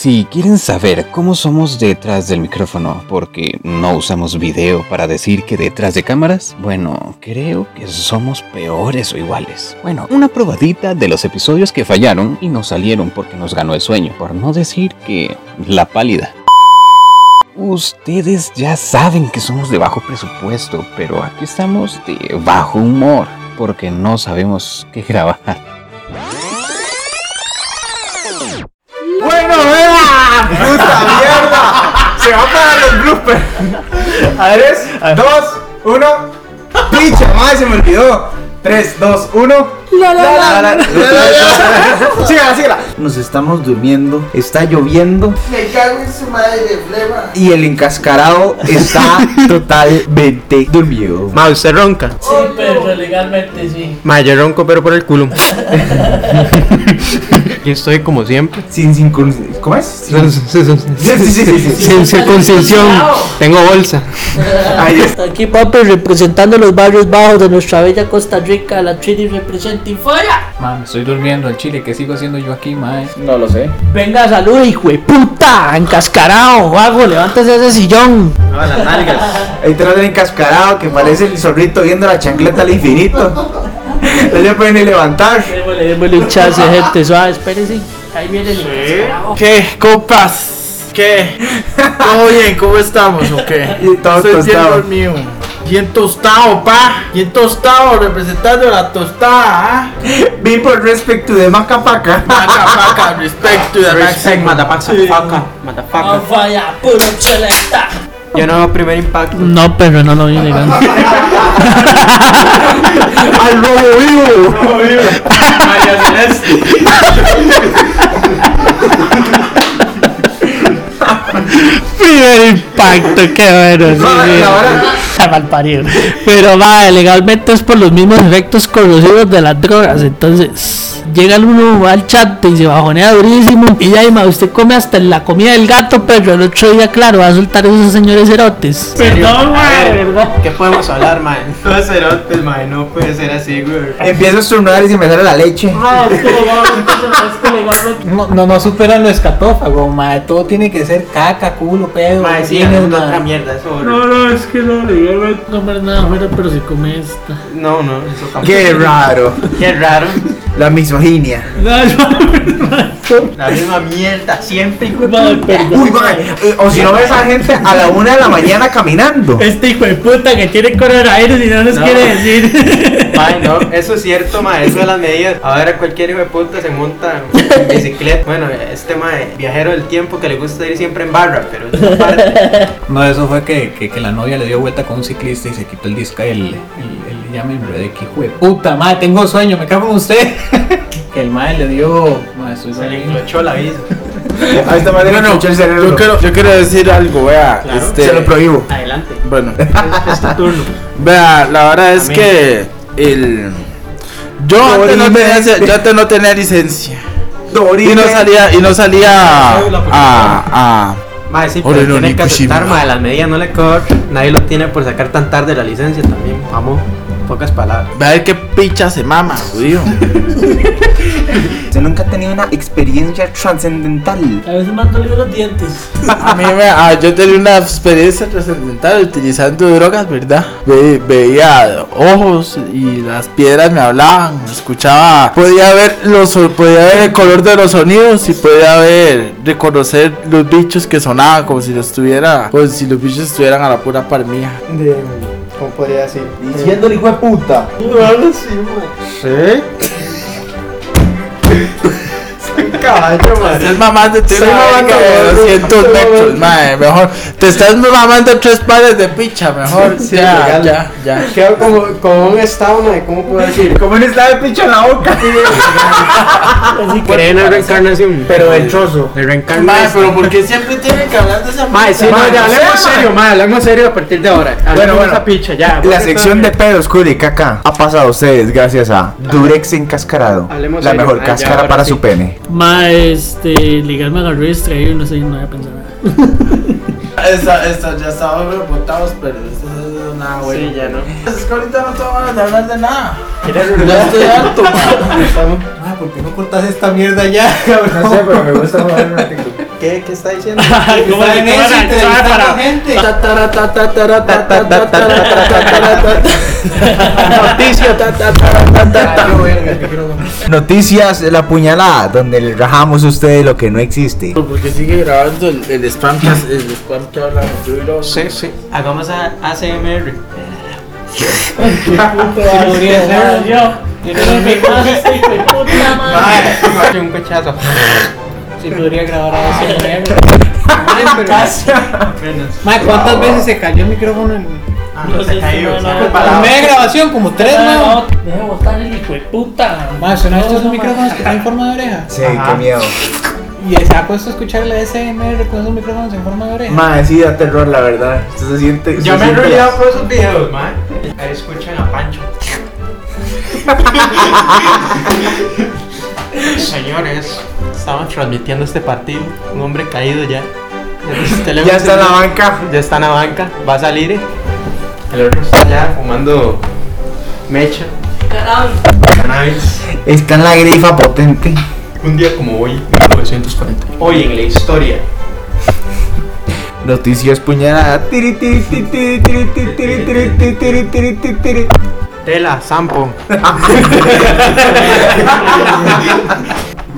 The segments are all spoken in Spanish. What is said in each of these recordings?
Si quieren saber cómo somos detrás del micrófono, porque no usamos video para decir que detrás de cámaras, bueno, creo que somos peores o iguales. Bueno, una probadita de los episodios que fallaron y no salieron porque nos ganó el sueño, por no decir que la pálida. Ustedes ya saben que somos de bajo presupuesto, pero aquí estamos de bajo humor, porque no sabemos qué grabar. Bueno, vea, puta mierda. Se va para los bloopers. A ver, es 2, 1. Picha, madre, se me olvidó. 3, 2, 1. Sígala, sígala. Nos estamos durmiendo, está lloviendo Me cago en su madre de flema. y el encascarado está totalmente dormido. Ma, usted ronca. Sí, pero legalmente sí. Ma, yo ronco pero por el culo. Aquí estoy como siempre. Sin, sin, ¿cómo es? Sin-. Sin circuncisión. Tengo bolsa. Ahí está. Aquí, papi, representando los barrios bajos de nuestra bella Costa Rica, la Trini representa y fuera. Ma, me estoy durmiendo al chile. ¿Qué sigo haciendo yo aquí, mae? No lo sé. Venga, salud, hijo de puta, encascarado, vago, levántese ese sillón. Ahí tenés el encascarado que parece el zorrito viendo la chancleta al infinito. No se puede ni levantar. Démosle, démosle un chance, gente, suave, espérese. Ahí viene el encascarado. ¿Qué? ¿Compas? ¿Qué? ¿Todo bien? ¿Cómo estamos o qué? Y todo Estoy bien tostado. Bien pa. Bien tostado, representando la tostada, ¿ah? Be por respect to the macapaca. Paca, paca, respect to the Respect, fire, puro cheleta. Yo no hago primer impacto. No, pero no lo vi llegando. ¡Al robo vivo! Primer impacto, qué bueno. sí, ahora- Mal parido. Pero va, legalmente es por los mismos efectos corrosivos de las drogas. Entonces, llega uno al chat y se bajonea durísimo. Y ya, ma, usted come hasta la comida del gato, pero el otro día, claro, va a soltar esos señores erotes. Perdón, ma, de verdad. ¿Qué podemos hablar, mae? No es erotes, mae. No puede ser así, güey. Empiezo a estornudar y se me sale la leche. No, no, no superan lo escatófago, mae. Todo tiene que ser caca, culo, pedo. Mae, sí, otra mierda. No, no, es que no, legalmente. No comer nada afuera, pero si come esta. No, no, eso tampoco. Qué raro. Qué raro. La misoginia. No, La misma mierda, siempre, hijo de Ma, puta. perdón. Uy, mae, eh, O si no ves a gente a la una de la mañana caminando. Este hijo de puta que tiene coronavirus y no nos No. quiere decir. Mae, no, eso es cierto, mae, eso de las medidas. Ahora cualquier hijo de puta se monta en bicicleta. Bueno, este mae, viajero del tiempo que le gusta ir siempre en barra, pero eso es parte. No, eso fue que, que, que la novia le dio vuelta con un ciclista y se quitó el disco y el, el, el ya me enredé, que de puta, mae, tengo sueño, me cago en usted. que el mae le dio. Estoy Se le echó la visa. A esta el cerebro. yo quiero, yo quiero decir algo, vea. Este, Se lo prohíbo. Adelante. Bueno, Es tu turno. vea, la verdad es Amén. que el. Yo antes, no tenía, yo antes no tenía licencia. Y no salía, y no salía a. a, Mae, sí, pero no, tiene que aceptar, mae, las medidas no le cobran. Nadie lo tiene por sacar tan tarde la licencia también. Vamos, pocas palabras. a ver qué picha se mama, judío. Usted nunca ha tenido una experiencia trascendental. A veces me han dolido los dientes. A mí me, ah, yo tenía una experiencia trascendental utilizando drogas, ¿verdad? Ve- veía ojos y las piedras me hablaban, escuchaba, podía ver los, podía ver el color de los sonidos y podía ver, reconocer los bichos que sonaban como si los tuviera, como si los bichos estuvieran a la pura par mía. ¿Cómo podría decir? Diciendo el hijo de puta. ¿Sí? Caballo, Estás mamando, te Estoy mamando mamando, 200 metros, mae, mejor. Te estás mamando tres pares de picha, mejor. ya, legal. ya, ya. Quedo como, como un estado, mae, ¿cómo puedo decir? ¿Cómo le está el pincho en la boca? Creen en la reencarnación. Pero el trozo. De Mae, reencarnación. pero ¿por qué siempre tienen que hablar de esa Mae, sí, mae, ya, hablemos serio, mae, hablemos serio a partir de ahora. Bueno, bueno. esa picha, ya. La sección de pedos, y caca ha pasado a ustedes gracias a Durex Encascarado. Hablemos La serio. mejor ya, cáscara para sí. su pene. Ma, este, legal me agarró distraído y no sé, no había pensado nada. Esta, esta, ya estábamos rebotados, pero esto no es nada bueno. Sí, ya no. Es que ahorita no tengo ganas de hablar de nada. ¿Quieres Ya estoy harto, mae. Mae, ¿por qué no cortas esta mierda ya, cabrón? No sé, pero me gusta jugar un ratito. ¿Qué? ¿Qué está diciendo? ¿Cómo? Ah, Noticias. Noticias la puñalada, donde le rajamos a ustedes lo que no existe. Porque sigue grabando el, el spam que el spam habla Sí, sí. Hagamos a ACMR. yo. Este puta madre. Sí, podría grabar a ASMR. Mae, ¿cuántas veces se cayó el micrófono en Ah, No se cayó. no, se no, no. media grabación? Como tres, ¿no? Deja botar el hijo de puta. Mae, ¿son estos No, no, micrófonos que están en forma de oreja? Sí, Ajá. qué miedo. Y se ha puesto a escuchar la SMR con esos micrófonos en forma de oreja. Madre, sí da terror, la verdad. Esto se siente. Yo me he siente- enrollado por esos videos, man. Ahí escuchan a Pancho. Señores, estamos transmitiendo este partido. Un hombre caído ya. Ya está en la banca. Ya está en la banca. Va a salir. eh. El otro está allá fumando mecha, Carajo. cannabis. Está en la grifa potente. Un día como hoy, 1940. Hoy en la historia. Noticias puñalada. Tela, Sampo.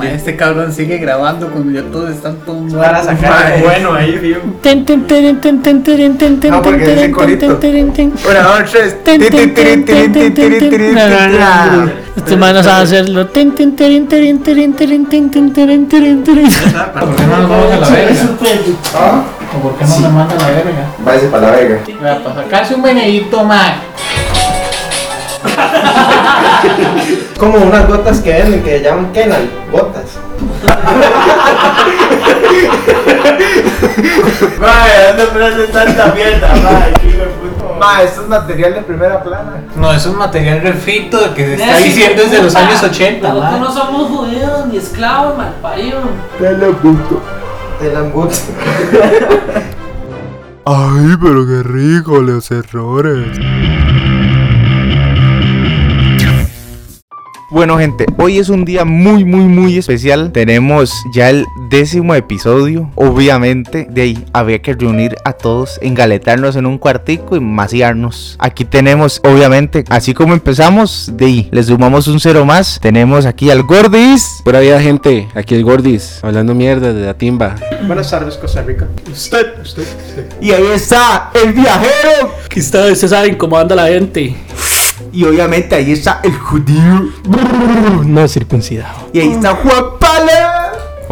Este cabrón sigue grabando cuando ya todos están todos Para sacar bueno ahí, tío. Ten, ten, ten, ten, ten, ten, ten, ten, No, porque ten, dice ten, corito. ten, ten, ten. Una, dos, tres. Ten, Tiri, ten, tiri, ten, tiri, ten, tiri, ten, tiri, ten, tiri, ten. No, no, tiri. no, no. Estos manos van a hacerlo. Ten, ten, ten, ten, ten, ten, ten, ten, ten, ten, ten, ten. ¿Por qué no nos vamos a la verga? ¿O por qué no nos mandan a la verga? Váyase para la verga. Para sacarse un mae. Como unas gotas que venden que llaman Kenal, gotas. Madre, ¿dónde prende tanta mierda? Hijo de. Madre, esto es material de primera plana. No, eso es material refrito de que se está diciendo desde los años 80, Nosotros mae. no somos judíos ni esclavos, malparidos. Te lo puto. Lambut. Ay, pero qué rico los errores. Bueno gente, hoy es un día muy muy muy especial. Tenemos ya el décimo episodio. Obviamente, de ahí había que reunir a todos, engaletarnos en un cuartico y maciarnos. Aquí tenemos, obviamente, así como empezamos, de ahí le sumamos un cero más. Tenemos aquí al Gordis. Pura vida, gente. Aquí el Gordis, hablando mierda de la timba. Buenas tardes, Costa Rica. Usted, usted, usted. Y ahí está el viajero. Aquí está, ustedes saben cómo anda la gente. Y obviamente ahí está el judío. No circuncidado. Y ahí está Juan Pala.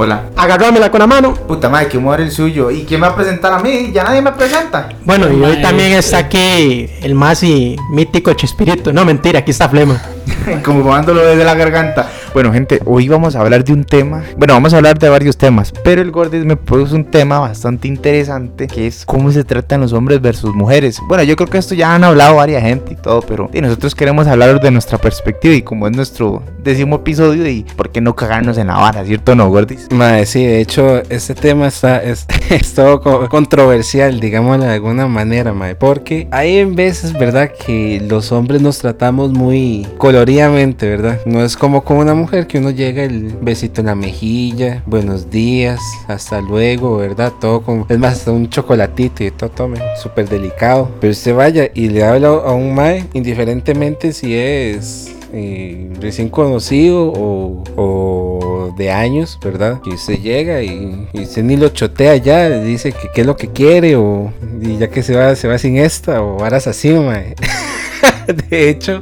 Hola. Agarrámela con la mano. Puta madre, que muere el suyo. ¿Y quién me va a presentar a mí? Ya nadie me presenta. Bueno, y hoy también está aquí el más y mítico Chespirito. No, mentira, aquí está Flema. Como tomándolo desde la garganta. Bueno, gente, hoy vamos a hablar de un tema. Bueno, vamos a hablar de varios temas. Pero el Gordis me puso un tema bastante interesante. Que es cómo se tratan los hombres versus mujeres. Bueno, yo creo que esto ya han hablado varias gente y todo. Pero y nosotros queremos hablar de nuestra perspectiva. Y como es nuestro décimo episodio. Y por qué no cagarnos en la vara, ¿cierto o no, Gordis? Mae, sí, de hecho, este tema está es, todo co- controversial, digámoslo de alguna manera, mae. Porque hay veces, ¿verdad? Que los hombres nos tratamos muy coloridamente, ¿verdad? No es como con una mujer que uno llega el besito en la mejilla, buenos días, hasta luego, ¿verdad? Todo con... Es más, un chocolatito y todo, tome, súper delicado. Pero usted vaya y le habla a un mae, indiferentemente si es eh, recién conocido o, de años, ¿verdad? Que usted llega y, y usted ni lo chotea ya, dice que qué es lo que quiere o y ya que se va, se va sin esta o varas así, mae. De hecho,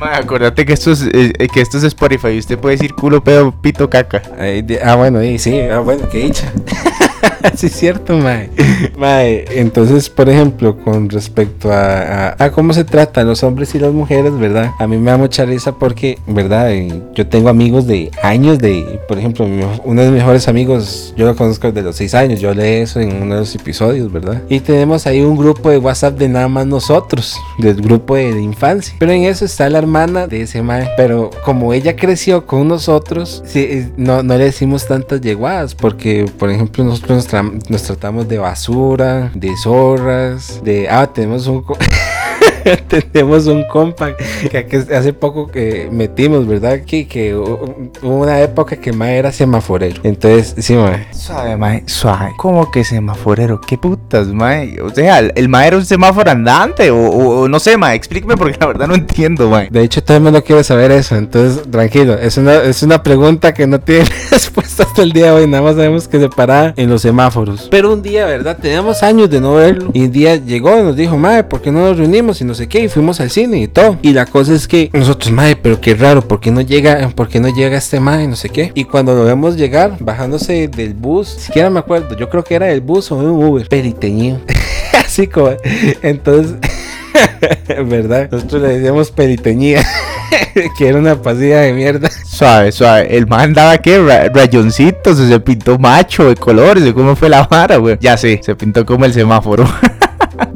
Mae, acordate que esto es, eh, eh, que esto es Spotify. Usted puede decir culo, pedo, pito, caca. De- ah, bueno, sí, ah, bueno, qué dicha. sí, es cierto, mae. Mae, entonces, por ejemplo, con respecto a, a- a cómo se tratan los hombres y las mujeres, ¿verdad? A mí me da mucha risa porque, ¿verdad? Eh, yo tengo amigos de años de, por ejemplo, uno de mis mejores amigos, yo lo conozco desde los seis años, yo leí eso en uno de los episodios, ¿verdad? Y tenemos ahí un grupo de WhatsApp de nada más nosotros, del grupo de, de Pero en eso está la hermana de ese mae. Pero como ella creció con nosotros, eh, no, no le decimos tantas yeguadas, porque, por ejemplo, nosotros nos, nos tratamos de basura, de zorras, de... Ah, tenemos un... tenemos un compa que, que hace poco que metimos, ¿verdad? Que, que hu- hubo una época que mae era semaforero. Entonces, sí, mae. Suave, mae, suave. ¿Cómo que semaforero? ¿Qué putas, mae? O sea, ¿el, el mae era un semáforo andante? O, o- no sé, mae, explíqueme porque la verdad no entiendo, mae. De hecho, todo el mundo quiere saber eso. Entonces, tranquilo. Es una, es una pregunta que no tiene respuesta hasta el día de hoy. Nada más sabemos que se para en los semáforos. Pero un día, ¿verdad? Teníamos años de no verlo. Y un día llegó y nos dijo, madre, ¿por qué no nos reunimos? Y no sé qué. Y fuimos al cine y todo. Y la cosa es que nosotros, madre, pero qué raro. ¿Por qué no llega, por qué no llega este madre? No sé qué. Y cuando lo vemos llegar, bajándose del bus, siquiera me acuerdo. Yo creo que era del bus o un Uber. Periteñido. Así como. Entonces. ¿Verdad? Nosotros le decíamos periteñía. que era una pasilla de mierda. Suave, suave. El man andaba, ¿qué? Ra- rayoncitos, se pintó macho de colores, cómo fue la vara, güey. Ya sé, se pintó como el semáforo.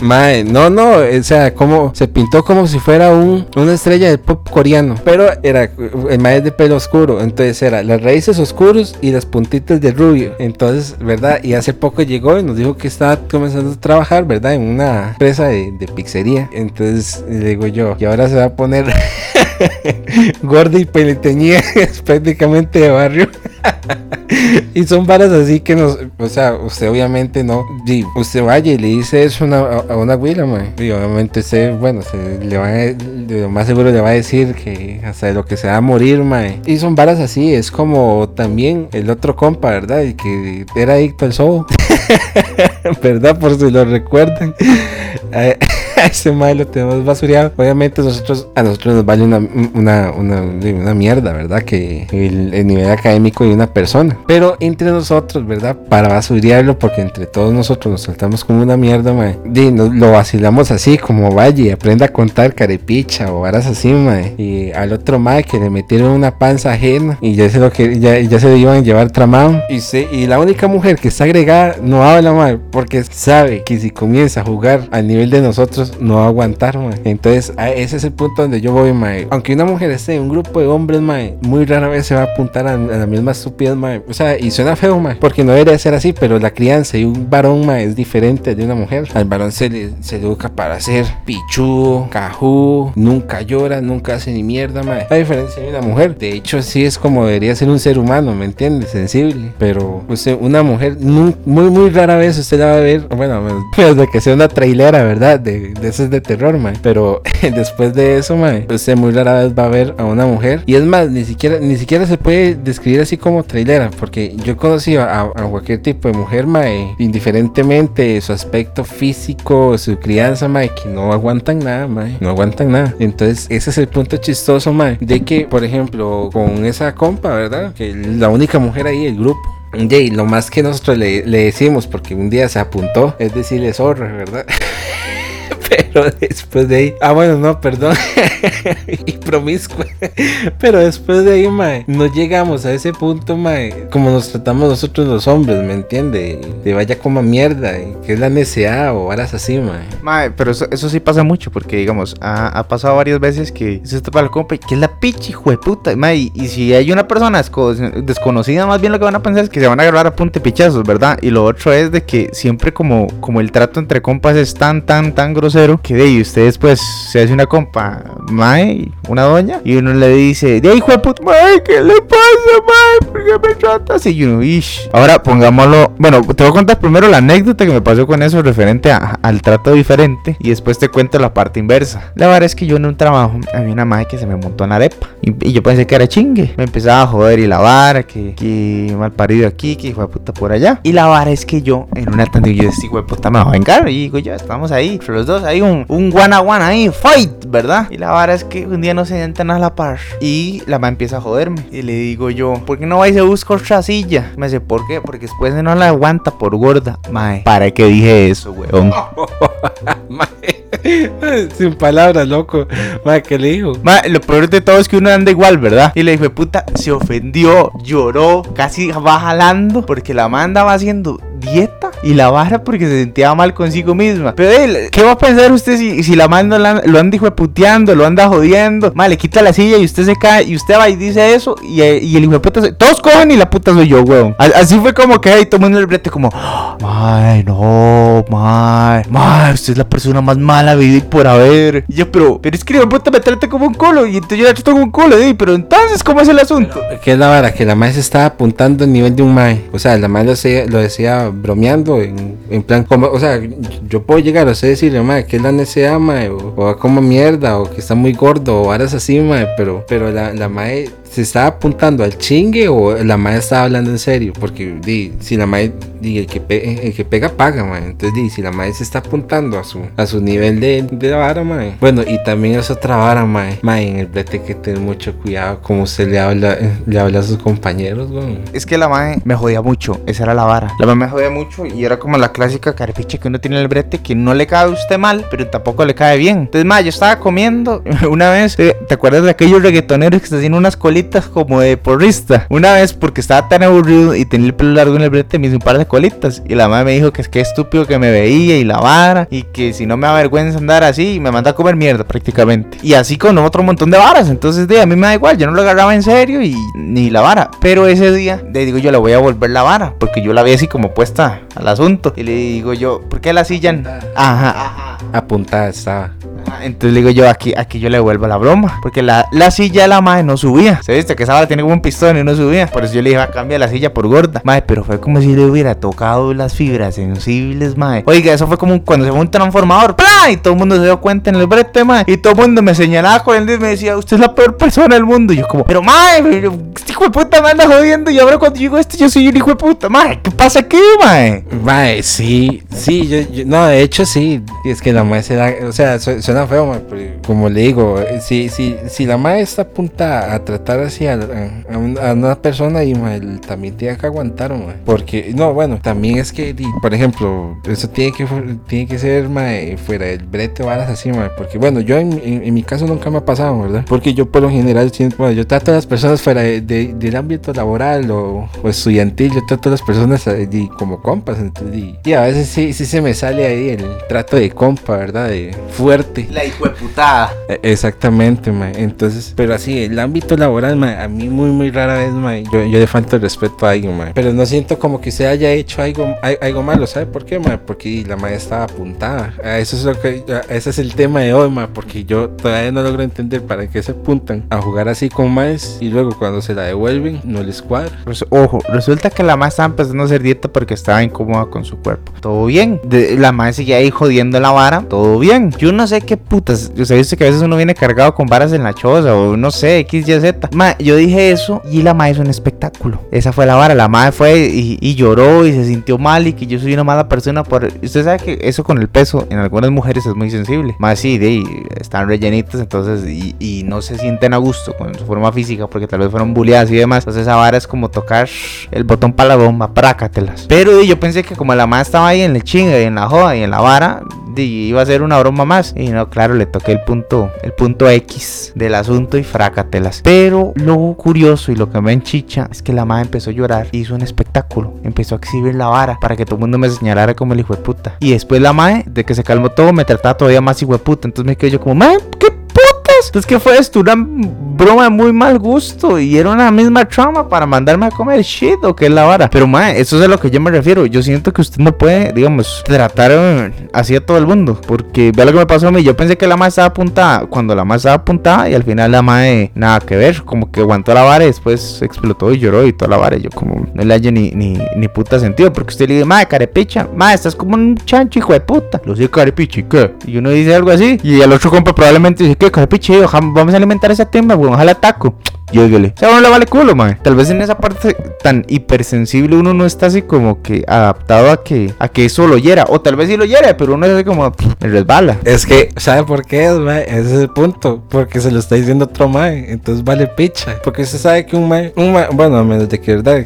Mae, no, no, o sea, como se pintó como si fuera un, una estrella del pop coreano. Pero era el mae de pelo oscuro. Entonces era las raíces oscuros y las puntitas de rubio. Entonces, ¿verdad? Y hace poco llegó y nos dijo que estaba comenzando a trabajar, ¿verdad? En una empresa de, de pizzería. Entonces digo yo, y ahora se va a poner gordo y peliteñía, es prácticamente de barrio. y son varas así que nos, o sea, usted obviamente no, di, usted vaya y le dice eso una, a- una güila, mae. Y obviamente usted, bueno, se le va a, lo más seguro le va a decir que hasta de lo que se va a morir, mae. Y son varas así, es como también el otro compa, ¿verdad? El que era adicto al sobo. ¿Verdad? Por si lo recuerdan. Ese mae lo tenemos basureado. Obviamente nosotros, a nosotros nos vale una, una, una, una mierda, ¿verdad? Que el, el nivel académico de una persona. Pero entre nosotros, ¿verdad? Para basurearlo, porque entre todos nosotros nos saltamos como una mierda, mae. Di, nos- lo vacilamos así, como y aprenda a contar carepicha o varas así, mae. Y al otro mae que le metieron una panza ajena y ya se lo que ya, ya se lo iban a llevar tramado. Y, se, y la única mujer que está agregada no habla, mae, porque sabe que si comienza a jugar al nivel de nosotros no va aguantar. Entonces, ese es el punto donde yo voy, mae. Aunque una mujer esté en un grupo de hombres, muy rara vez se va a apuntar a, a la misma estupidez, mae. O sea, y suena feo, mae, porque no debería ser así, pero la crianza y un varón, es diferente de una mujer. Al varón se le, se educa para ser pichudo, cajú, nunca llora, nunca hace ni mierda, mae. A diferencia de una mujer, de hecho, sí es como debería ser un ser humano, ¿me entiendes? Sensible. Pero, usted, una mujer, muy, muy rara vez usted la va a ver, bueno, desde que sea una trailera, ¿verdad? De, de esas de terror, mae. Pero después de eso, mae, usted muy rara vez va a ver a una mujer. Y es más, ni siquiera, ni siquiera se puede describir así como trailera, porque yo conocí a, a cualquier tipo de mujer, mae, indiferentemente su aspecto físico, su crianza, mae, que no aguantan nada, mae, no aguantan nada. Entonces, ese es el punto chistoso, mae, de que, por ejemplo, con esa compa, ¿verdad? Que es la única mujer ahí del grupo. Y lo más que nosotros le, le decimos, porque un día se apuntó, es decirle zorra, ¿verdad? Pero después de ahí, ah, bueno, no, perdón, y promiscua. Pero después de ahí, mae, no llegamos a ese punto, mae, como nos tratamos nosotros los hombres, ¿me entiende? De vaya como mierda, que es la necesidad o varas así, mae. Mae, pero eso, eso sí pasa mucho, porque digamos, ha, ha pasado varias veces que se está para el compa, que es la pichi, hijo de puta. Mae, y, si hay una persona desco- desconocida, más bien lo que van a pensar es que se van a agarrar a punte pichazos, ¿verdad? Y lo otro es de que siempre como, como el trato entre compas es tan, tan, tan grosero, que de ahí ustedes pues se hace una compa, mae, una doña, y uno le dice, de ahí, puta, mae, ¿qué le pasa, mae? ¿Por qué me trata así? Y uno, ish. Ahora pongámoslo, bueno, te voy a contar primero la anécdota que me pasó con eso referente a- al trato diferente, y después te cuento la parte inversa. La verdad es que yo en un trabajo había una mae que se me montó en arepa, y, y yo pensé que era chingue. Me empezaba a joder y la vara, que, que mal parido aquí, que hijo de puta por allá. Y la vara es que yo, en una tanda, yo este hijo de puta me va a vengar, y digo yo, estamos ahí, los dos, hay un, un one a one ahí, fight, ¿verdad? Y la vara es que un día no se sientan a la par, y la mae empieza a joderme, y le digo yo, ¿por qué no vais a buscar otra silla? Me dice, ¿por qué? Porque después no la aguanta por gorda, mae. ¿Para qué dije eso, weón? Mae, Sin palabras, loco. Mae, ¿qué le dijo? Ma, lo peor de todo es que uno anda igual, ¿verdad? Y le dije, puta, se ofendió, lloró, casi va jalando, porque la man andaba haciendo dieta y la vara porque se sentía mal consigo misma. Pero él, ¿qué va a pensar usted si, si la madre no la- lo anda hijo puteando, lo anda jodiendo? Madre, le quita la silla y usted se cae y usted va y dice eso y, eh, el hijo de puta, todos cogen y la puta soy yo, weón. Así fue como que ahí tomando el brete como, Ay, no, mae, mae, usted es la persona más mala y por haber. Y yo, pero, pero es que de puta me trata como un culo y entonces yo la trato como un culo, ¿sí? pero entonces, ¿cómo es el asunto? Que es la vara, que la mae se estaba apuntando al nivel de un mae. O sea, la mae lo decía bromeando, en, en plan, como, o sea, yo puedo llegar a usted decirle, mae, que es la necesidad, mae, o, o como mierda, o que está muy gordo, o varas así, mae, pero, pero la, la mae se estaba apuntando al chingue o la mae estaba hablando en serio, porque di, si la mae, di, el, que pe- el que pega paga, mae. Entonces, di, si la mae se está apuntando a su, a su nivel de, de la vara, mae. Bueno, y también es otra vara, mae. Mae, en el brete hay que tener mucho cuidado como usted le habla, eh, le habla a sus compañeros, weón. Es que la madre me jodía mucho, esa era la vara. La madre me jodía mucho y era como la clásica carepicha que uno tiene en el brete que no le cae a usted mal, pero tampoco le cae bien. Entonces, madre, yo estaba comiendo una vez, eh, ¿te acuerdas de aquellos reggaetoneros que se hacían unas colitas como de porrista? Una vez porque estaba tan aburrido y tenía el pelo largo en el brete, me hice un par de colitas y la madre me dijo que es que estúpido que me veía y la vara y que si no me da vergüenza andar así me manda a comer mierda prácticamente. Y así con otro montón de varas, entonces de, a mí me da igual, yo no lo agarraba en serio y ni la vara. Pero ese día le digo yo le voy a volver la vara porque yo la vi así como puesta al asunto y le digo yo, ¿por qué la silla? n- Ajá, ajá. Apuntada estaba. Ajá, Entonces le digo yo, aquí, aquí yo le devuelvo la broma. Porque la, la silla de la madre no subía. Se viste que esa vara tiene como un pistón y no subía. Por eso yo le dije, "Va, cambia la silla por gorda. Madre, pero fue como si le hubiera tocado las fibras sensibles, madre. Oiga, eso fue como cuando se fue un transformador. ¡Pla! Y todo el mundo se dio cuenta en el brete, madre. Y todo el mundo me señalaba con el dedo y me decía, usted es la peor persona del mundo. Y yo como, pero madre, este hijo de puta me anda jodiendo. Y ahora cuando digo esto, yo soy un hijo de puta. Madre, ¿qué pasa aquí, madre? Mae, sí, sí, yo, yo- no, de hecho sí, es que la mae se da, o sea, su- suena feo, mae, pero como le digo, eh, si, si, si la mae está apuntada a tratar así a, a, a un- a una persona y él también tiene que aguantar, mae, porque, no, bueno, también es que, por ejemplo, eso tiene que, tiene que ser, mae, fuera del brete o varas así, porque, bueno, yo en, en- en mi caso nunca me ha pasado, ¿verdad? Porque yo por lo general, bueno, yo trato a las personas fuera de- de- del ámbito laboral o, o estudiantil, yo trato a las personas eh, di, como compas, entonces, di, y a veces sí, sí se me sale ahí el trato de compa, ¿verdad? De fuerte. La hijo de putada. E- Exactamente, mae. Entonces, pero así, el ámbito laboral, mae, a mí muy, muy rara vez, mae, yo, yo le falto el respeto a alguien, mae. Pero no siento como que usted haya hecho algo, al- algo malo, ¿sabe por qué, mae? Porque la mae estaba apuntada. A Eso es lo que, a- ese es el tema de hoy, mae, porque yo todavía no logro entender para qué se apuntan a jugar así con maes y luego cuando se la devuelven no les cuadra. Pues, ojo, resulta que la madre estaba empezando a hacer dieta porque estaba incómoda con su cuerpo. Todo bien. De- la madre seguía ahí jodiendo la vara. Todo bien. Yo no sé qué putas. O sea, viste que a veces uno viene cargado con varas en la choza o no sé, X, Y, Z. Ma, yo dije eso y la madre hizo un espectáculo. Esa fue la vara. La madre fue y, lloró y se sintió mal y que yo soy una mala persona por... Usted sabe que eso con el peso en algunas mujeres es muy sensible. Más sí, de ahí, están rellenitas entonces y, no se sienten a gusto con su forma física porque tal vez fueron bulleadas y demás. Entonces esa vara es como tocar el botón para la bomba, prácatelas. Pero yo pensé que como la madre estaba ahí en el chinga y en la joda y en la vara, iba a ser una broma más. Y no, claro, le toqué el punto, el punto X del asunto y frácatelas. Pero lo curioso y lo que me enchicha es que la madre empezó a llorar hizo un espectáculo. Empezó a exhibir la vara para que todo el mundo me señalara como el hijo de puta. Y después la madre, de que se calmó todo, me trataba todavía más hijo de puta. Entonces me quedé yo como, madre, ¿qué putas? Entonces, ¿qué fue esto? Una broma de muy mal gusto. Y era una misma trama para mandarme a comer shit o que es la vara. Pero, madre, eso es a lo que yo me refiero. Yo siento que usted no puede, digamos, tratar eh, así a todo el mundo. Porque vea lo que me pasó a mí. Yo pensé que la madre estaba apuntada cuando la madre estaba apuntada. Y al final la madre, nada que ver. Como que aguantó la vara y después explotó y lloró y toda la vara. Yo, como, no le hallo ni, ni, ni puta sentido. Porque usted le dice, madre, carepicha, madre, estás como un chancho, hijo de puta. Lo sé, carepicha, ¿y qué? Y uno dice algo así. Y el otro compa probablemente dice, ¿qué, carepicha? Vamos a alimentar esa timba, weón, ojalá taco. Lléguele. O sea, a uno le vale culo, man. Tal vez en esa parte tan hipersensible uno no está así como que adaptado a que, a que eso lo hiera. O tal vez sí lo hiera, pero uno es así como, pff, me resbala. Es que, ¿sabe por qué? mae? Ese es el punto. Porque se lo está diciendo otro mae. Entonces vale picha. Porque usted sabe que un mae, un mae- bueno, a menos de que, ¿verdad?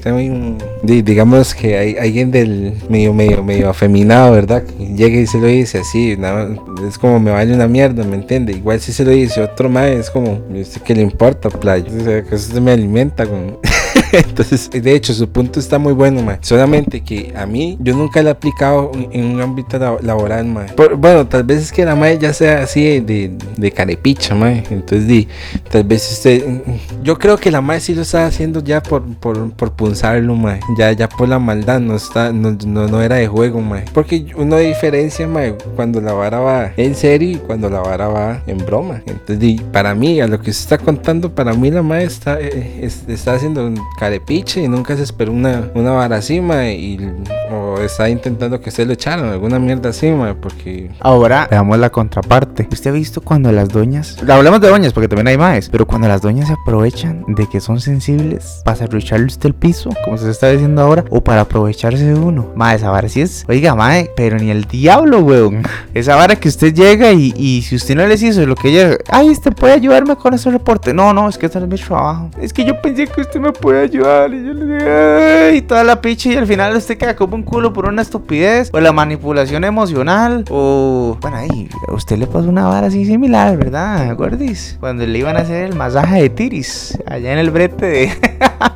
Di- digamos que hay alguien del medio, medio, medio afeminado, ¿verdad? Que llega y se lo dice así. nada es como me vale una mierda, ¿me entiende? Igual si se lo dice otro mae, es como, ¿y usted qué le importa, playa? O que usted me alimenta con. Entonces, de hecho, su punto está muy bueno, mae. Solamente que a mí, yo nunca lo he aplicado en- un ámbito lab- laboral, mae. Por- bueno, tal vez es que la mae ya sea así de, de carepicha, mae. Entonces, di, tal vez usted. Yo creo que la mae sí lo está haciendo ya por, por, por punzarlo, mae. Ya, ya por la maldad, no, está, no, no, no era de juego, mae. Porque uno diferencia, mae, cuando la vara va en serio y cuando la vara va en broma. Entonces, di, para mí, a lo que se está contando, para mí la mae está, eh, es- está haciendo carepiche y nunca se esperó una, una vara así, mae, y, o está intentando que se lo echaron, alguna mierda así, mae, porque... Ahora veamos la contraparte. ¿Usted ha visto cuando las doñas, hablamos de doñas porque también hay más, pero cuando las doñas se aprovechan de que son sensibles para serrucharle usted el piso, como se está diciendo ahora, o para aprovecharse de uno? Mae, esa vara sí es, oiga, mae, pero ni el diablo, weón. Esa vara que usted llega y, y si usted no les hizo lo que ella, ay, usted puede ayudarme con ese reporte. No, no, es que este es mi trabajo. Es que yo pensé que usted me puede ayudar y yo le dije, toda la picha y al final usted queda como un culo por una estupidez o la manipulación emocional o bueno ahí a usted le pasó una vara así similar verdad gordis cuando le iban a hacer el masaje de tiris allá en el brete de,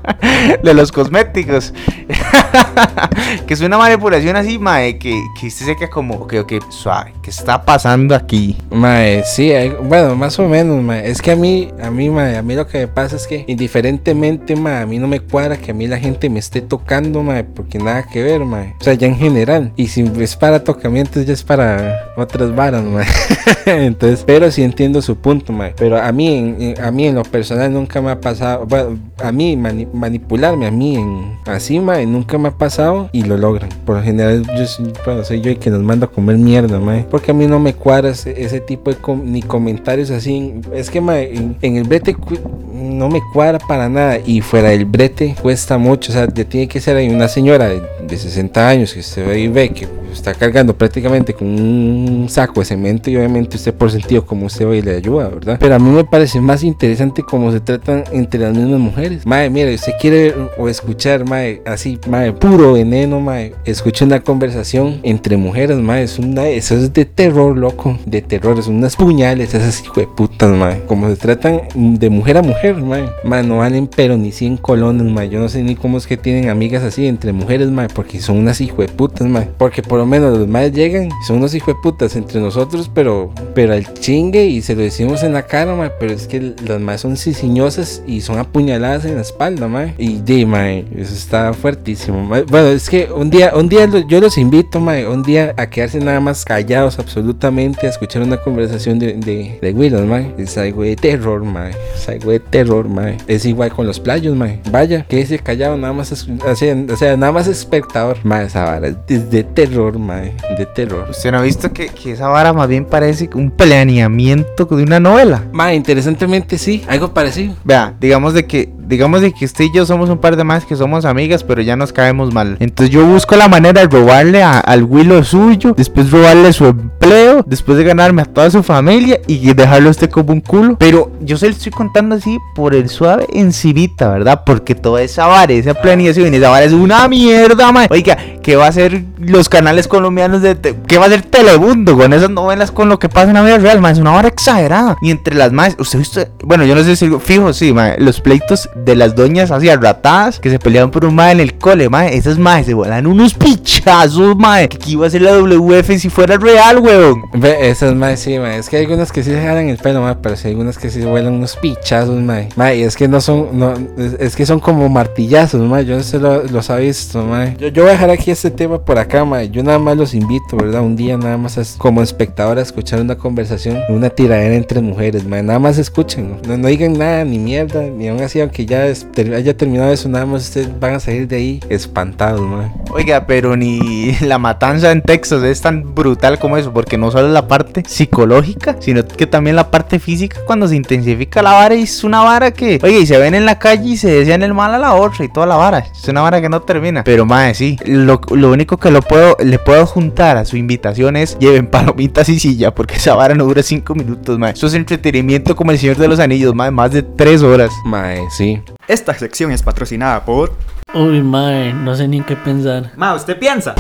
de los cosméticos que es una manipulación así mae que, que usted se queda como ok ok suave ¿qué está pasando aquí? Mae, sí, hay- bueno, más o menos, mae. Es que a mí, a mí, mae, a mí lo que me pasa es que indiferentemente, mae, a mí no me cuadra que a mí la gente me esté tocando, mae, porque nada que ver, mae. O sea, ya en general. Y si es para tocamientos, ya es para otras varas, mae. Entonces, pero sí entiendo su punto, mae. Pero a mí, en, en- a mí en lo personal nunca me ha pasado, bueno, a mí mani- manipularme, a mí en así, mae, nunca me ha pasado y lo logran. Por lo general, yo soy, bueno, soy yo el que nos manda a comer mierda, mae. Porque a mí no me cuadra ese, ese tipo de com- ni comentarios así. Es que, mae, en, en el cu- no me cuadra para nada. Y fuera del brete cuesta mucho. O sea, ya tiene que ser ahí una señora de, de 60 años que usted y ve que está cargando prácticamente con un saco de cemento y obviamente usted por sentido como usted va y le ayuda, ¿verdad? Pero a mí me parece más interesante cómo se tratan entre las mismas mujeres. Mae, mire, usted quiere o escuchar, mae, así, mae, puro veneno, mae, escucha una conversación entre mujeres, mae, es una, eso es de terror, loco, de terror, son unas puñales, esas hijo de putas, mae, como se tratan de mujer a mujer, mae, mae, no valen pero ni 100 colones, mae, yo no sé ni cómo es que tienen amigas así entre mujeres, mae, porque son unas hijo de putas, mae, porque por lo menos los maes llegan, son unos hijo de putas entre nosotros, pero, pero al chingue y se lo decimos en la cara, mae, pero es que las maes son sisiñosas y son apuñaladas en la espalda, mae, y de, mae, eso está fuertísimo, mae. bueno, es que un día, un día yo los invito, mae, un día a quedarse nada más callados absolutamente, a escuchar una conversación de, de, de Willow, mae, es algo de terror, mae, es algo de terror, mae, es igual con los playos, mae, vaya, quédese callado, nada más, es- o sea, nada más espectador, mae, esa vara es de terror, mae, de terror. ¿Usted no ha visto que, que esa vara más bien parece un planeamiento de una novela? Mae, interesantemente sí, algo parecido. Vea, digamos de que, digamos de que usted y yo somos un par de más que somos amigas, pero ya nos caemos mal. Entonces yo busco la manera de robarle a- al Willow suyo, después robarle su empleo, después de ganarme a toda su familia y dejarlo a usted como un culo. Pero yo se lo estoy contando así por el suave encimita, ¿verdad? Porque toda esa vara, esa planeación, esa vara es una mierda, man. Oiga, ¿qué va a hacer los canales colombianos de... ¿Qué va a hacer Telemundo con esas novelas con lo que pasa en la vida real, man? Es una vara exagerada. Y entre las más, usted visto, bueno, yo no sé si fijo, sí, man, los pleitos de las doñas así arratadas que se peleaban por un mae en el cole, man. Esas más se vuelan unos pichazos, man. Que iba a ser la WF si fuera real, weón. Ve, esas mae, sí, mae. Es que hay algunas que sí se jalan el pelo, mae, pero sí hay algunas que sí vuelan unos pichazos, mae. Mae, es que no son, no, es, es que son como martillazos, mae. Yo no sé lo, los ha visto, mae. Yo, yo voy a dejar aquí este tema por acá, mae. Yo nada más los invito, ¿verdad? Un día nada más es como espectador a escuchar una conversación, una tiradera entre mujeres, mae. Nada más escuchen, no, no digan nada, ni mierda, ni aún así, aunque ya es- ter- haya terminado eso, nada más ustedes van a salir de ahí espantados, mae. Oiga, pero ni la matanza en Texas es tan brutal como eso, porque no solo la parte psicológica, sino que también la parte física cuando se intensifica la vara y es una vara que, oye, y se ven en la calle y se desean el mal a la otra y toda la vara. Es una vara que no termina. Pero madre, sí, lo, lo único que lo puedo, le puedo juntar a su invitación es lleven palomitas y silla, porque esa vara no dura cinco minutos, madre. Eso es entretenimiento como el Señor de los Anillos, madre, más de tres horas. Mae, sí. Esta sección es patrocinada por... Uy, mae, no sé ni en qué pensar. Ma, ¿usted piensa?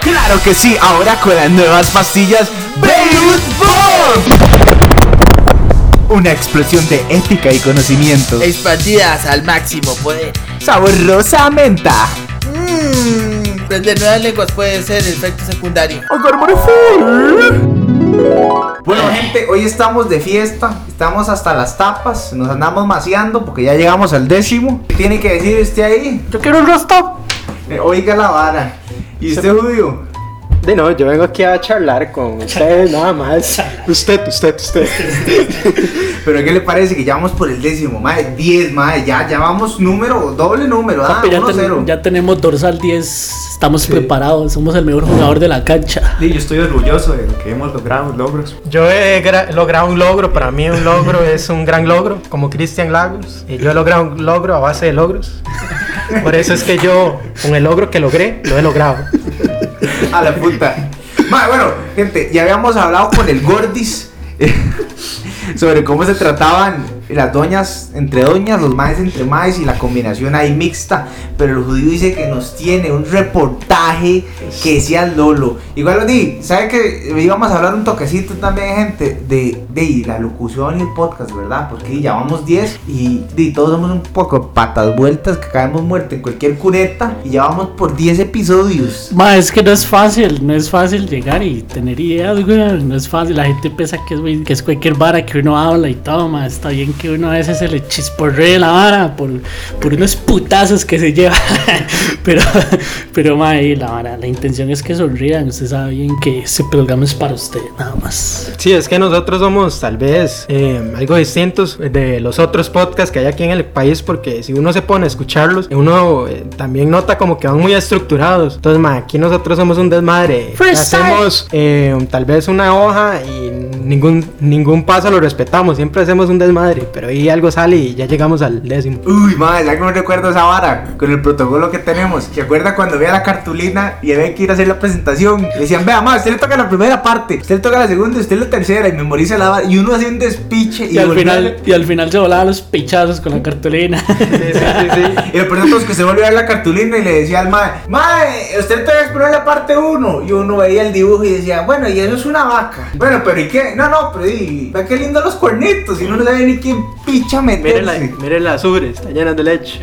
Claro que sí, ahora con las nuevas pastillas Baywood Bomb. Una explosión de ética y conocimiento. Expandidas al máximo poder. Saborosa menta. Mmm, prender nuevas lenguas puede ser efecto secundario. Bueno, gente, hoy estamos de fiesta. Estamos hasta las tapas. Nos andamos maciando porque ya llegamos al décimo. ¿Qué tiene que decir usted ahí? Yo quiero un rostro. Eh, oiga la vara. ¿Y usted, judío? De no, yo vengo aquí a charlar con ustedes nada más. Usted, usted, usted. Pero ¿qué le parece que ya vamos por el décimo? Madre, 10, madre. Ya, ya vamos número, doble número. Ah, ya, 1-0. ten- ya tenemos dorsal 10. Estamos preparados. Somos el mejor jugador de la cancha. Sí, yo estoy orgulloso de lo que hemos logrado, logros. Yo he gra- logrado un logro, para mí un logro es un gran logro, como Cristian Lagos. Y yo he logrado un logro a base de logros. Por eso es que yo, con el logro que logré, lo he logrado. A la puta. Ma, bueno, gente, ya habíamos hablado con el Gordis sobre cómo se trataban las doñas entre doñas, los maes entre maes y la combinación ahí mixta. Pero el judío dice que nos tiene un reportaje que decía Lolo. Igual lo di, ¿sabe que íbamos a hablar un toquecito también, gente? De, de la locución y el podcast, ¿verdad? Porque ya vamos 10 y, di, todos somos un poco patas vueltas que caemos muertos en cualquier cuneta y ya vamos por 10 episodios. Ma, es que no es fácil, no es fácil llegar y tener ideas, güey. No es fácil. La gente piensa que es, que es cualquier vara que uno habla y todo, ma. Está bien que uno a veces se le chisporree la vara por, por unos putazos que se lleva. pero, pero, ma, y la vara, la intención es que sonrían. Usted sabe bien que ese programa es para usted, nada más. Sí, es que nosotros somos tal vez eh, algo distintos de los otros podcasts que hay aquí en el país porque si uno se pone a escucharlos, uno eh, también nota como que van muy estructurados. Entonces, ma, aquí nosotros somos un desmadre. Hacemos eh, tal vez una hoja y ningún, ningún paso lo respetamos. Siempre hacemos un desmadre, pero ahí algo sale y ya llegamos al décimo. Uy, madre, ya que me recuerdo esa vara con el protocolo que tenemos. ¿Se acuerda cuando veía la cartulina y había que ir a hacer la presentación? Le decían, vea, madre, usted le toca la primera parte, usted le toca la segunda, y usted la tercera y memoriza la vara. Y uno hacía un despiche y, Y al, volvía- final, y al final se volaban los pichazos con la cartulina. Sí, sí, sí, sí. Y todo es que se volvió a ver la cartulina y le decía al mae, mae, usted todavía esperó la parte 1. Y uno veía el dibujo y decía, bueno, y eso es una vaca. Bueno, pero ¿y qué? No, no, pero y, ve qué lindo los cuernitos. Y uno no sabe ni quién picha Mire la, meterse. mire la azul, está llena de leche.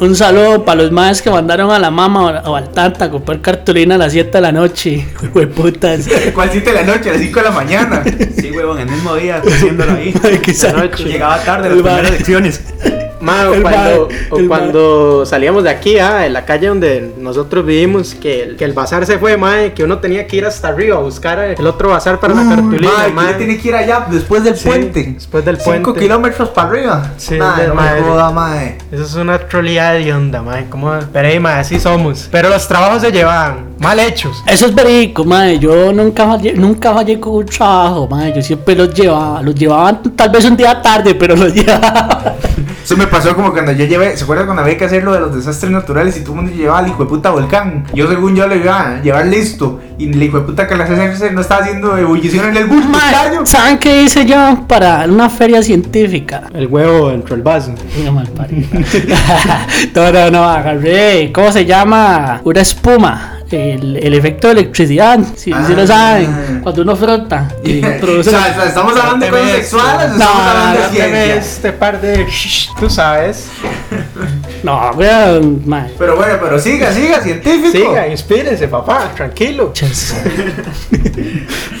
Un, saludo para los más que mandaron a la mamá o- al tata a comprar cartulina a las 7 de la noche. Hueputas. ¿Cuál cita de la noche? A las 5 de la mañana. Sí, huevón, el mismo día, haciéndolo ahí. Ay, qué La noche. Llegaba tarde las primeras lecciones. Ma, o El cuando, bar, o cuando salíamos de aquí, ah, en la calle donde nosotros vivimos, que el, que el bazar se fue, mae, que uno tenía que ir hasta arriba a buscar el otro bazar para la cartulina, Mae, mae. que tiene que ir allá después del Sí, puente. después del 5 puente. kilómetros para arriba. Sí, Mae, no joda, mae. Eso es una troleada de onda, mae. ¿Cómo? Pero ahí, mae, así somos. Pero los trabajos se llevaban mal hechos. Eso es verídico, madre. Yo nunca fallé, nunca fallé con un trabajo, madre. Yo siempre los llevaba. Los llevaba tal vez un día tarde, pero los llevaba. Eso me pasó como cuando yo llevé, ¿se acuerdan cuando había que hacer lo de los desastres naturales y todo el mundo llevaba al hijo de puta volcán? Yo según yo lo iba a llevar listo y el hijo de puta que la CCC no estaba haciendo ebullición en el caño. ¿Saben qué hice yo para una feria científica? El huevo dentro del vaso. Mira, mal parido. no, no, no, agarré. ¿Cómo se llama? Una espuma. El, el efecto de electricidad. Si Ah. lo saben. Cuando uno frota. y produce sea, o sea, ¿estamos hablando de cosas sexuales no, estamos hablando no de ciencia? este par de... Tú sabes. No, weón. Pero bueno, pero siga, siga, científico. Siga, inspírense, papá. Tranquilo.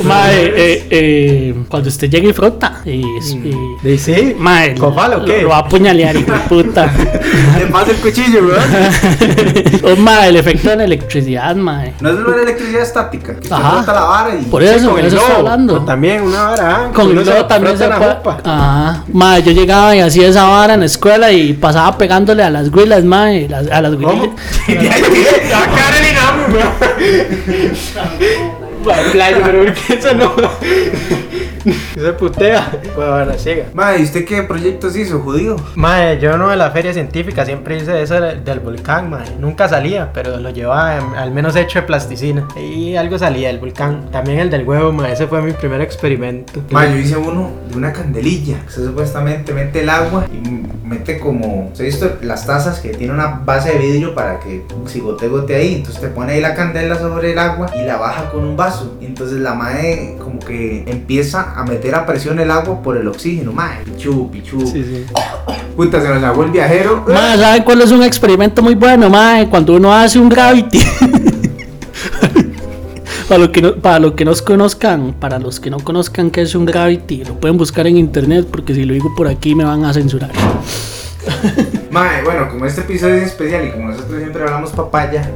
Mae, eh, eh, cuando usted llegue y frota. Y, y- ¿Y sí? mae, ¿Con palo o lo, qué? lo va a apuñalear, hijo puta. Le pasa el cuchillo, weón. oh, mae, el efecto de la electricidad, mae. No es la electricidad estática. Que se Ajá. la vara y. Por eso, el eso estoy hablando. Pero También una vara, ah, Con el globo también se puede. la. Ajá. Mae, yo llegaba y hacía esa vara en la escuela y pasaba pegándole a las güilas, mae. las- a las güilas. ¿Cómo? La Carolyn Amo, weón. Playo, pero ¿por qué eso no? Se putea. Pues bueno, siga. Madre, ¿y usted qué proyectos hizo, judío? Mae, yo no de la feria científica, siempre hice eso del, volcán, mae. Nunca salía, pero lo llevaba em, al menos hecho de plasticina. Y algo salía del volcán. También el del huevo, mae, ese fue mi primer experimento. Madre, yo hice uno de una candelilla. Que usted supuestamente mete el agua y mete como. ¿Se ha visto las tazas que tiene una base de vidrio para que si gote gote ahí? Entonces te pone ahí la candela sobre el agua y la baja con un vaso. Y entonces la madre como que empieza a, a meter a presión el agua por el oxígeno, mae. Pichu, pichu. Sí, sí. Puta, se nos ahogó el viajero. Mae, ¿saben cuál es un experimento muy bueno, mae? Cuando uno hace un gravity. para, lo que no, para los que nos conozcan, para los que no conozcan qué es un gravity, lo pueden buscar en internet porque si lo digo por aquí me van a censurar. Mae, bueno, como este episodio es especial y como nosotros siempre hablamos papaya,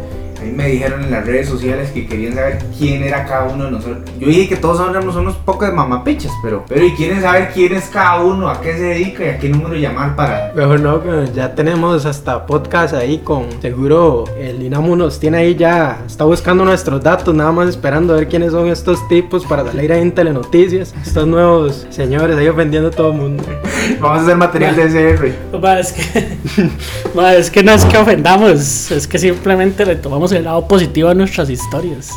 ahí me dijeron en las redes sociales que querían saber quién era cada uno de nosotros. Yo dije que todos éramos unos pocos de mamapichas, pero, pero y quieren saber quién es cada uno, a qué se dedica y a qué número llamar para. Mejor no, ya tenemos hasta podcast ahí con seguro el Inamu nos tiene ahí ya, está buscando nuestros datos, nada más esperando a ver quiénes son estos tipos para salir ahí en telenoticias, estos nuevos señores ahí ofendiendo a todo el mundo. Vamos a hacer material de SR. Es que, es que no es que ofendamos, es que simplemente le tomamos el lado positivo a nuestras historias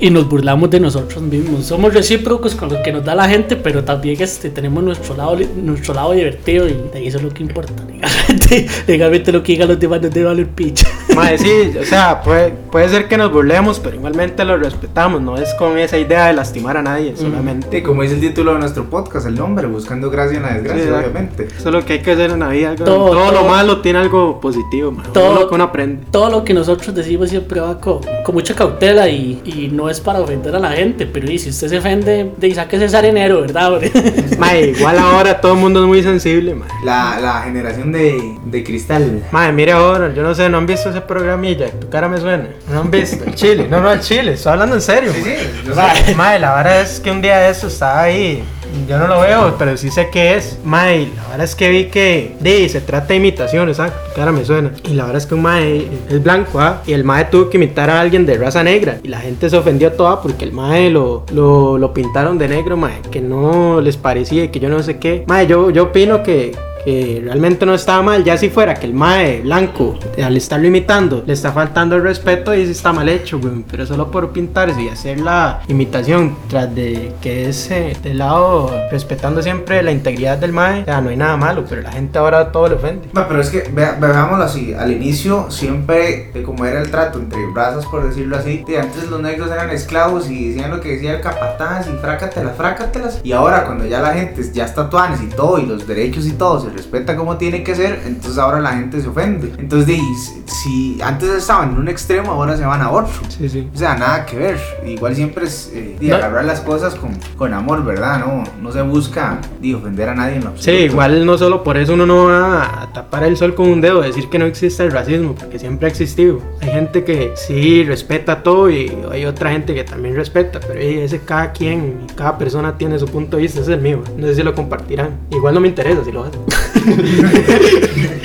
y nos burlamos de nosotros mismos. Somos recíprocos con lo que nos da la gente, pero también este, tenemos nuestro lado, nuestro lado divertido y de eso es lo que importa. Legalmente, legalmente lo que digan los demás no debe valer picha. Mae, sí, o sea, puede, puede ser que nos burlemos, pero igualmente lo respetamos, no es con esa idea de lastimar a nadie, solamente. Y como dice el título de nuestro podcast, el nombre, buscando gracia en la desgracia, Sí, obviamente. Eso es lo que hay que hacer en la vida. güey. Todo, Todo, lo todo. malo tiene algo positivo, man. Todo. Todo lo que uno aprende. Todo lo que nosotros decimos va con, con mucha cautela y, y no es para ofender a la gente, pero y si usted se ofende, de saque ese arenero, ¿verdad? Mae, igual ahora todo el mundo es muy sensible, mae. La, la generación de, de cristal. Mae, mire ahora, yo no sé, no han visto ese programilla, tu cara me suena. No han visto, el Chile, no, no, el Chile, estoy hablando en serio. Sí, sí, yo Mae, mae, la verdad es que un día de eso estaba ahí. Yo no lo veo, pero sí sé qué es. Mae, la verdad es que vi que de, se trata de imitación, exacto. Tu cara me suena. Y la verdad es que un mae es blanco, ¿ah? Y el mae tuvo que imitar a alguien de raza negra. Y la gente se ofendió toda porque el mae lo, lo, lo pintaron de negro, mae. Que no les parecía y que yo no sé qué. Mae, yo, yo opino que, que realmente no estaba mal, ya si fuera que el mae blanco, al estarlo imitando, le está faltando el respeto y sí está mal hecho. Pero solo por pintarse y hacer la imitación tras de que es eh, del lado respetando siempre la integridad del mae, no hay nada malo, pero la gente ahora todo le ofende. No, pero es que veámoslo así, al inicio siempre, de como era el trato entre razas, por decirlo así, de antes los negros eran esclavos y decían lo que decía el capataz y frácatelas, frácatelas. Y ahora cuando ya la gente ya está tuanes y todo, y los derechos y todo, se respeta como tiene que ser, entonces ahora la gente se ofende. Entonces, si- antes estaban en un extremo, ahora se van a otro. Sí, sí. O sea, nada que ver. Igual siempre es eh, de No. agarrar las cosas con, con amor, ¿verdad? No, no se busca de ofender a nadie en lo Sí, absoluto. igual no solo por eso uno no va a tapar el sol con un dedo, decir que no existe el racismo, porque siempre ha existido. Hay gente que sí respeta todo y hay otra gente que también respeta, pero ese cada quien, cada persona tiene su punto de vista, ese es el mío. No sé si lo compartirán. Igual no me interesa si lo hacen.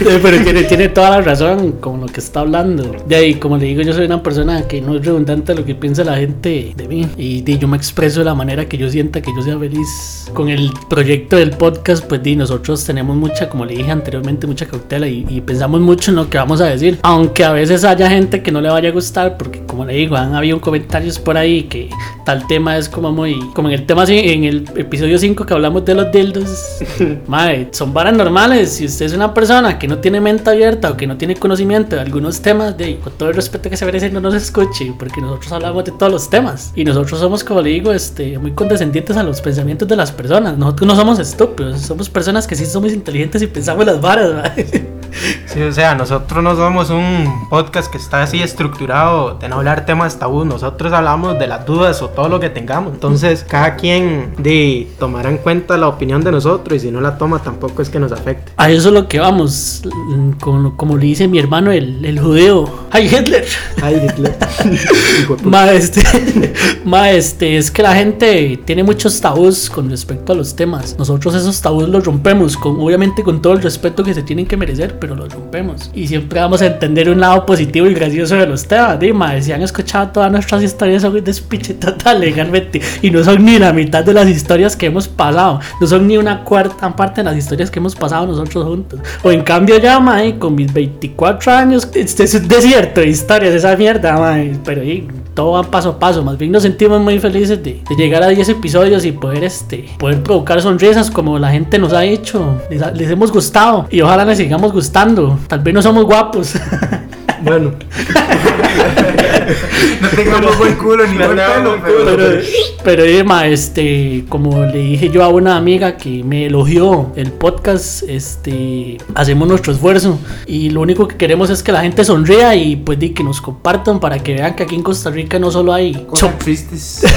Eh, Pero tiene, tiene toda la razón con lo que está hablando. De ahí, como le digo, yo soy una persona que no es redundante a lo que piensa la gente de mí. Y di, yo me expreso de la manera que yo sienta que yo sea feliz. Con el proyecto del podcast, pues di, nosotros tenemos mucha, como le dije anteriormente, mucha cautela y, y pensamos mucho en lo que vamos a decir. Aunque a veces haya gente que no le vaya a gustar, porque como le digo, han habido comentarios por ahí que tal tema es como muy. Como en el tema, en el episodio 5 que hablamos de los dildos. Mae, son varas normales. Si usted es una persona que no tiene mente abierta o que no tiene conocimiento de algunos temas, de con todo el respeto que se merece, no nos escuche, porque nosotros hablamos de todos los temas. Y nosotros somos, como le digo, este, muy condescendientes a los pensamientos de las personas. Nosotros no somos estúpidos, somos personas que sí somos inteligentes y pensamos las varas, mae. Sí, o sea, nosotros no somos un podcast que está así estructurado de no hablar temas tabú. Nosotros hablamos de las dudas o todo lo que tengamos. Entonces, cada quien de, tomará en cuenta la opinión de nosotros y si no la toma, tampoco es que nos afecte. A eso es lo que vamos, como, como le dice mi hermano, el, el judeo. ¡Ay, Hitler! Ay, Hitler. Ma, este, ma, este, es que la gente tiene muchos tabús con respecto a los temas. Nosotros esos tabús los rompemos, con, obviamente con todo el respeto que se tienen que merecer, pero los rompemos. Y siempre vamos a entender un lado positivo y gracioso de los temas. Dima, si han escuchado todas nuestras historias, son un despiche total legalmente. Y no son ni la mitad de las historias que hemos pasado. No son ni una cuarta parte de las historias que hemos pasado nosotros juntos. O en cambio ya, ma, eh, con mis 24 años, este es un desierto de historias, esa mierda, ma, eh, pero eh, todo va paso a paso. Más bien nos sentimos muy felices de, llegar a 10 episodios y poder, este, poder provocar sonrisas como la gente nos ha hecho. Les hemos gustado y ojalá les sigamos gustando. Tal vez no somos guapos. Bueno, No tengamos buen culo ni No buen pelo, pero... Pero, pero Emma, este, como le dije yo a una amiga que me elogió el podcast, este, hacemos nuestro esfuerzo y lo único que queremos es que la gente sonría y pues di que nos compartan para que vean que aquí en Costa Rica no solo hay Cosas tristes.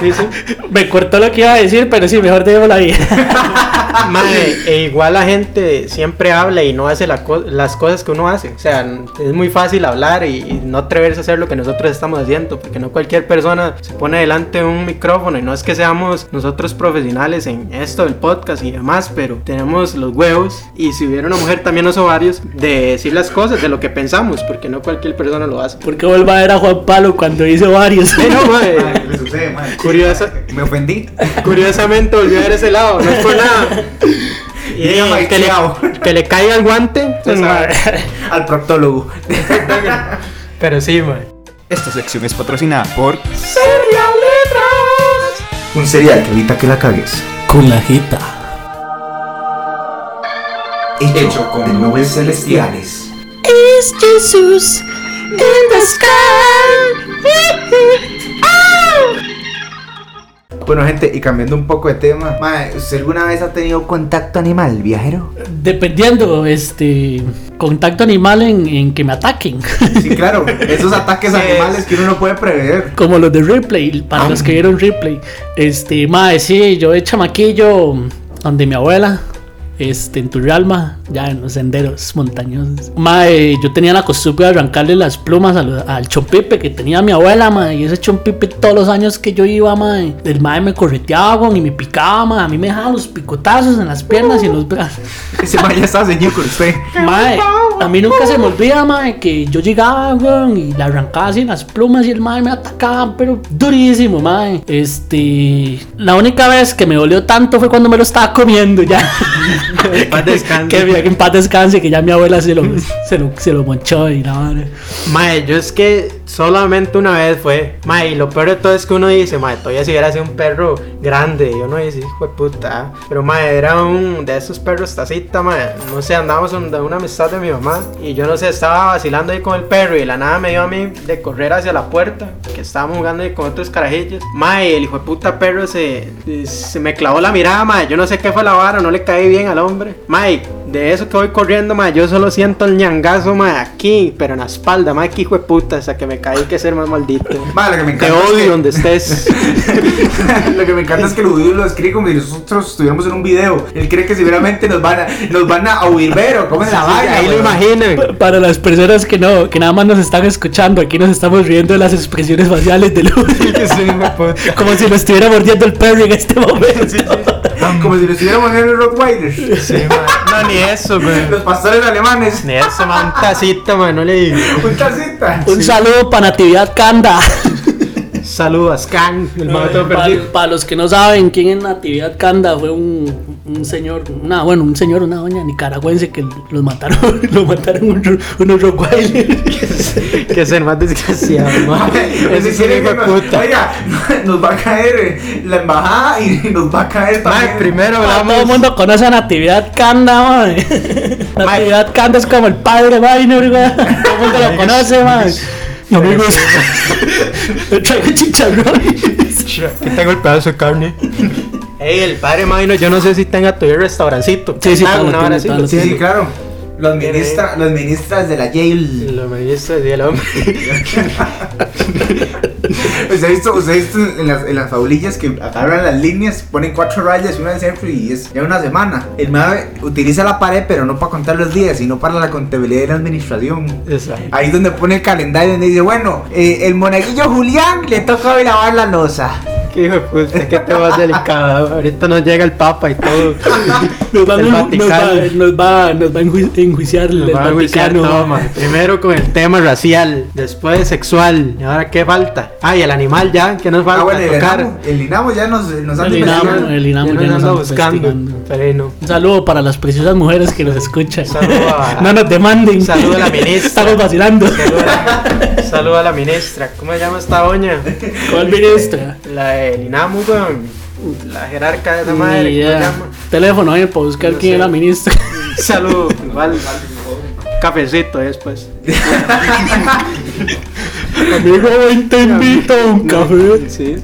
Sí, sí. Me cortó lo que iba a decir, pero sí, mejor dejemos la Mae, e igual la gente siempre habla y no hace la co- las cosas que uno hace. O sea, es muy fácil hablar y, y no atreverse a hacer lo que nosotros estamos haciendo, porque no cualquier persona se pone delante de un micrófono y no es que seamos nosotros profesionales en esto del podcast y demás, pero tenemos los huevos y si hubiera una mujer también los ovarios de decir las cosas, de lo que pensamos, porque no cualquier persona lo hace. Porque vuelva a ver a Juan Pablo cuando hizo varios. Sí, no, mae, Madre, ¿qué le sucede, madre? Curiosa. Me ofendí. Curiosamente volvió a ver ese lado, no es por nada. Y que, le, que le caiga el guante. sabe. Al proctólogo. Pero sí, man. Esta sección es patrocinada por Un cereal que evita que la cagues. Con la jita. Hecho con nubes celestiales. Es Jesús in the Bueno, gente, y cambiando un poco de tema, madre, ¿usted alguna vez ha tenido contacto animal, viajero? Dependiendo, este, contacto animal en, en que me ataquen. Sí, claro, esos ataques animales que uno no puede prever. Como los de Ripley, para los que vieron Ripley. Este, mae, sí, yo de chamaquillo, donde mi abuela, este, en Turrialba, ya en los senderos montañosos. Mae, yo tenía la costumbre de arrancarle las plumas al, al chompipe que tenía mi abuela, mae, y ese chompipe todos los años que yo iba, mae, el mae me correteaba y me picaba, mae, a mí me dejaba los picotazos en las piernas y en los brazos. Ese man ya está ceñido con usted. Mae, a mí nunca se me olvida, mae, que yo llegaba, weón, y le arrancaba así las plumas y el mae me atacaba, pero durísimo, mae. Este, la única vez que me dolió tanto fue cuando me lo estaba comiendo ya. paz descanse. Que, en paz descanse, que ya mi abuela se lo, se lo, se lo monchó y. Mae, yo es que solamente una vez fue. Mae, y lo peor de todo es que uno dice, mae, todavía si hubiera sido un perro grande. Y uno dice, hijo de puta. Pero mae, era un de esos perros tacita, mae. No sé, andábamos de una amistad de mi mamá. Y yo no sé, estaba vacilando ahí con el perro. Y la nada me dio a mí de correr hacia la puerta. Que estábamos jugando ahí con otros carajillos. Mae, el hijo de puta perro se, se me clavó la mirada, mae. Yo no sé qué fue la vara, no le caí bien al hombre. Mae, de eso que voy corriendo, mae, yo solo siento el ñangazo, mae, aquí, pero en la espalda, mae, que hijo de puta, hasta que me caí que ser más maldito. Lo que me Te es odio que- donde estés. lo que me encanta es que el judío lo describe como si nosotros estuviéramos en un video. Él cree que seguramente nos van a, nos van a huir ver o cómo es la vaina. ahí lo imaginan. Para las personas que no, que nada más nos están escuchando, aquí nos estamos riendo de las expresiones faciales de Luz. Como si nos estuviera mordiendo el perro en este momento. Como si lo estuviéramos en el Rottweiler. Sí. No, ni eso. Los pastores alemanes. Ni eso, mae, un tacito, mae, no le digo. Un tacita. Un saludo para Natividad Canda. Saludos, Can, el mae todo Para, perdido. para los que no saben quién es Natividad Canda, fue un, un señor, una, bueno, un señor, una doña nicaragüense que los mataron, lo mataron un- unos Rottweiler. Que ser más desgraciado. Ese sí, que de nos, puta. oiga, nos va a caer eh, la embajada y nos va a caer también. primero Todo el hablamos. mundo conoce a Natividad Canda, mae. Natividad Canda es como el padre Minor. Todo el mundo lo conoce, mae. Amigos, le traigo chicharrones. Aquí tengo el pedazo de carne. Ey, el padre Maino, yo no sé si tenga todavía restaurancito. Sí, sí, Ah, una hora así. Sí, sí, claro. Los, ministra, los ministras de la Yale. Lo me dice el hombre. ¿Usted ha visto, usted ha visto en, las, en las fabulillas que agarran las líneas, ponen cuatro rayas y una en centro y es ya una semana? El MAVE utiliza la pared, pero no para contar los días, sino para la contabilidad y la administración. Exacto. Ahí es donde pone el calendario donde dice, bueno, eh, el monaguillo Julián le toca hoy lavar la losa. Qué hijo de puta, qué te más delicado. Ahorita nos llega el Papa y todo. Nos va, El nos, va, Vaticano. nos va, nos va a enju- enjuiciar el va. Primero con el tema racial, después sexual. ¿Y ahora qué falta? Ah, y el animal ya, ¿qué nos falta Ah, bueno, el tocar? Inamo, el Inamo ya nos, nos anda investigando. el Inamo Ya ya nos nos anda buscando. Pero. Un saludo para las preciosas mujeres que nos escuchan. Saludo a- no nos demanden. Saludo a la ministra. Estamos vacilando. Saluda a la, saluda a la ministra. ¿Cómo se llama esta doña? ¿Cuál ministra? La del INAMU, weón. La jerarca de esa madre. Ni ¿Cómo se idea. llama? Teléfono ahí para buscar No quién la ministra. Salud, igual. Cafecito después. amigo, ven, te invito a un café. Sí.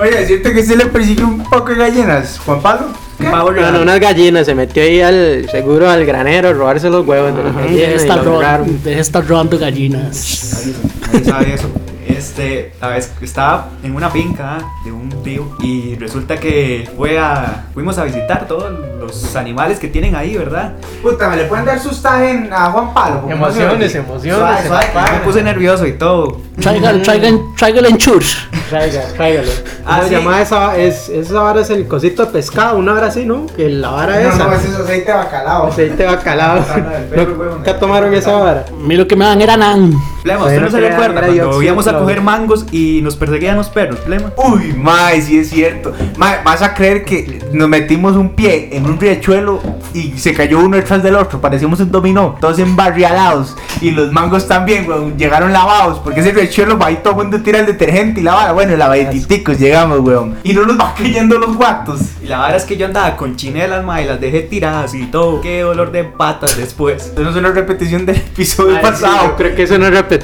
Oye, ¿siente que se le persiguió un poco de gallinas, Juan Pablo? No, no, unas gallinas, se metió ahí al seguro al granero a robarse los huevos de las Deja gallinas. estar robando, agarraron. deja estar robando gallinas. Sabe eso. Este, la vez estaba en una finca de un tío y resulta que fue a, fuimos a visitar todos los animales que tienen ahí, ¿verdad? Puta, ¿me le pueden dar sustagen a Juan se Emociones, emociones. Suave, suave, Me puse nervioso y todo. Traigan, traigan, traigan en church. Traiga, tráigalo. Ah, ¿Cómo se llama esa? Es, esa vara es el cosito de pescado, una vara así, ¿no? Que la vara No, esa. no, ese es aceite de bacalao. Aceite de bacalao. Nunca tomaron esa vara. A mí lo que me dan era nan. Plema, ¿usted no se crea- recuerda cuando dióxido íbamos a coger mangos y nos perseguían los perros, Plema? Uy, mae, sí es cierto. Mae, vas a creer que nos metimos un pie en un riachuelo y se cayó uno detrás del otro. Parecíamos un dominó, todos embarrialados. Y los mangos también, weón, llegaron lavados. Porque ese riachuelo, ahí todo el mundo tira el detergente y la vara. Bueno, lavaditicos llegamos, weón. Y no nos va cayendo los guatos. Y la verdad es que yo andaba con chinelas, ma, y las dejé tiradas y todo. Qué dolor de patas después. Esto no es una repetición del episodio Ay, sí, pasado. yo creo que es una repetición.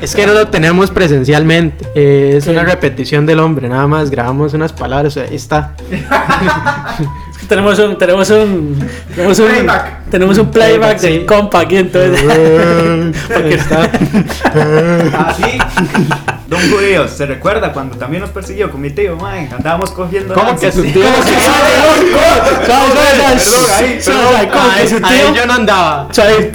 Es que no lo tenemos presencialmente. Eh, es una repetición del hombre, nada más grabamos unas palabras. Ahí está. Es que tenemos un, tenemos un, tenemos un Playback. Tenemos un playback del compa aquí, entonces. Porque está. Ah. Don Judío, ¿se recuerda cuando también nos persiguió con mi tío, man? Andábamos cogiendo. ¿Cómo que su tío? ¿cómo que su ahí tío? yo no andaba.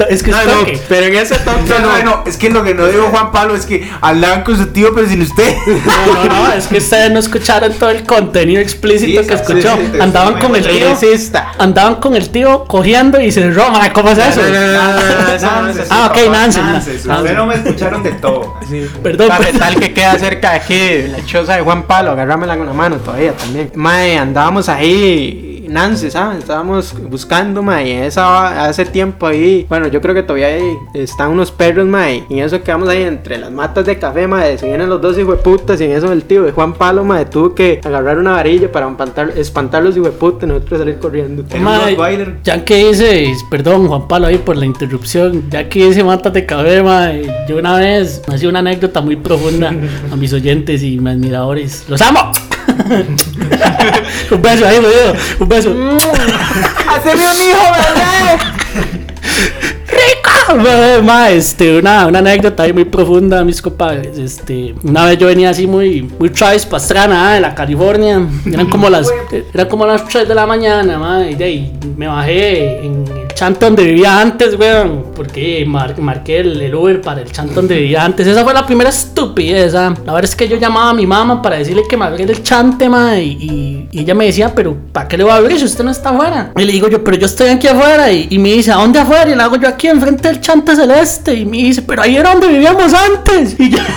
Es que Ah, pero en ese toque No, no, es que lo que no dijo Juan Pablo es que hablaban con su tío, pero sin usted. No, no, no, es que ustedes no escucharon todo el contenido explícito que escuchó. Andaban con el tío. Andaban con el tío cogiendo y se roma. ¿Cómo es eso? Ah, ok. Nances. Ustedes no me escucharon de todo. Perdón, perdón. tal que queda cerca de aquí, la choza de Juan Pablo, agarrámela con la mano todavía también. Mae, andábamos ahí, Nancy, ¿sabes? Estábamos buscando, mae, y esa, hace tiempo ahí, bueno, yo creo que todavía ahí están unos perros, mae, y en eso quedamos ahí entre las matas de café, mae, se vienen los dos hijueputas, y en eso el tío de Juan Pablo, mae, tuvo que agarrar una varilla para espantar, espantar los hijueputas y nosotros salir corriendo. Mae, ya que dice, perdón Juan Pablo ahí por la interrupción, ya que dice mátate cabeza, mae, yo una vez me hacía una anécdota muy profunda a mis oyentes y mis admiradores. ¡Los amo! un beso ahí, jodido, un beso. ¡Haceme un hijo, bebé! ¡Rico! Mae, este, una, una anécdota ahí muy profunda, mis compadres. Este, una vez yo venía así muy, muy Travis Pastrana ah, de la California. Eran como las, eran como las 3 de la mañana, y me bajé en el chante donde vivía antes, weón. Porque mar- marqué el, Uber para el chante donde vivía antes. Esa fue la primera estupidez, ah. La verdad es que yo llamaba a mi mamá para decirle que me abriera el chante, mae, y, y ella me decía, pero ¿para qué le voy a abrir si usted no está afuera? Y le digo yo, pero yo estoy aquí afuera. Y, y me dice, ¿a dónde afuera? Y le hago yo aquí enfrente del chante celeste. Y me dice, pero ahí era donde vivíamos antes. Y yo.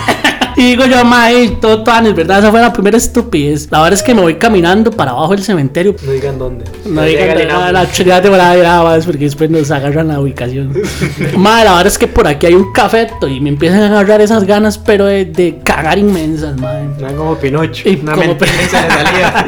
Y digo yo, mae, todo panes, ¿verdad? Esa fue la primera estupidez. La verdad es que me voy caminando para abajo del cementerio. No digan dónde. No digan nada, la chulada de más porque después nos agarran la ubicación. Madre, la verdad es que por aquí hay un cafeto y me empiezan a agarrar esas ganas, pero de, de cagar inmensas, madre. No como Pinocho. Y una como mentira se le salía.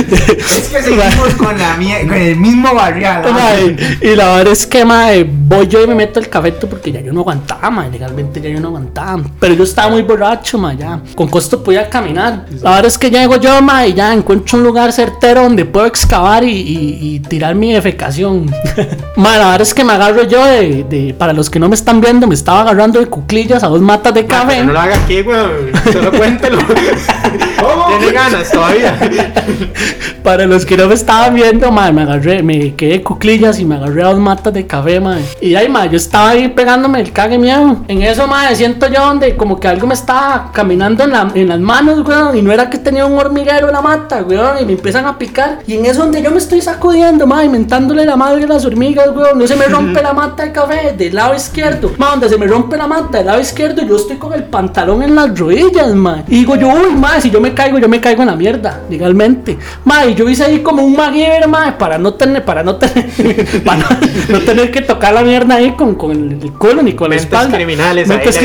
Es que seguimos con, la mie- con el mismo barrial. Mae, y la verdad es que, mae, voy yo y me meto el cafeto porque ya yo no aguantaba, mae, legalmente ya yo no aguantaba. Pero yo estaba muy borracho, ya. Con costo podía caminar. La verdad es que llego yo, mae, y ya encuentro un lugar certero donde puedo excavar y, y- y tirar mi defecación. mae, la verdad es que me agarro yo de, de- para los que no me están viendo, me estaba agarrando de cuclillas a dos matas de café. Pero no lo haga aquí, weón. Solo cuéntelo. Tiene ganas todavía. Para los que no me estaban viendo, madre, me agarré, me quedé cuclillas y me agarré a dos matas de café, madre. Y ahí, madre, yo estaba ahí pegándome el cague miedo. En eso, madre, siento yo donde como que algo me estaba caminando en, la- las manos, weón. Y no era que tenía un hormiguero en la mata, weón. Y me empiezan a picar. Y en eso donde yo me estoy sacudiendo, madre, mentándole la madre a las hormigas, weón. No se me rompe la mata de café del lado izquierdo. Madre, donde se me rompe la mata del lado izquierdo, yo estoy con el pantalón en las rodillas, madre. Y digo yo, uy, madre, si yo me caigo, yo me caigo en la mierda, legalmente. Mae, yo hice ahí como un MacGyver, mae, para no tener, para no tener, para no, no tener que tocar la mierda ahí con, con el culo ni con la espalda. criminales Mentes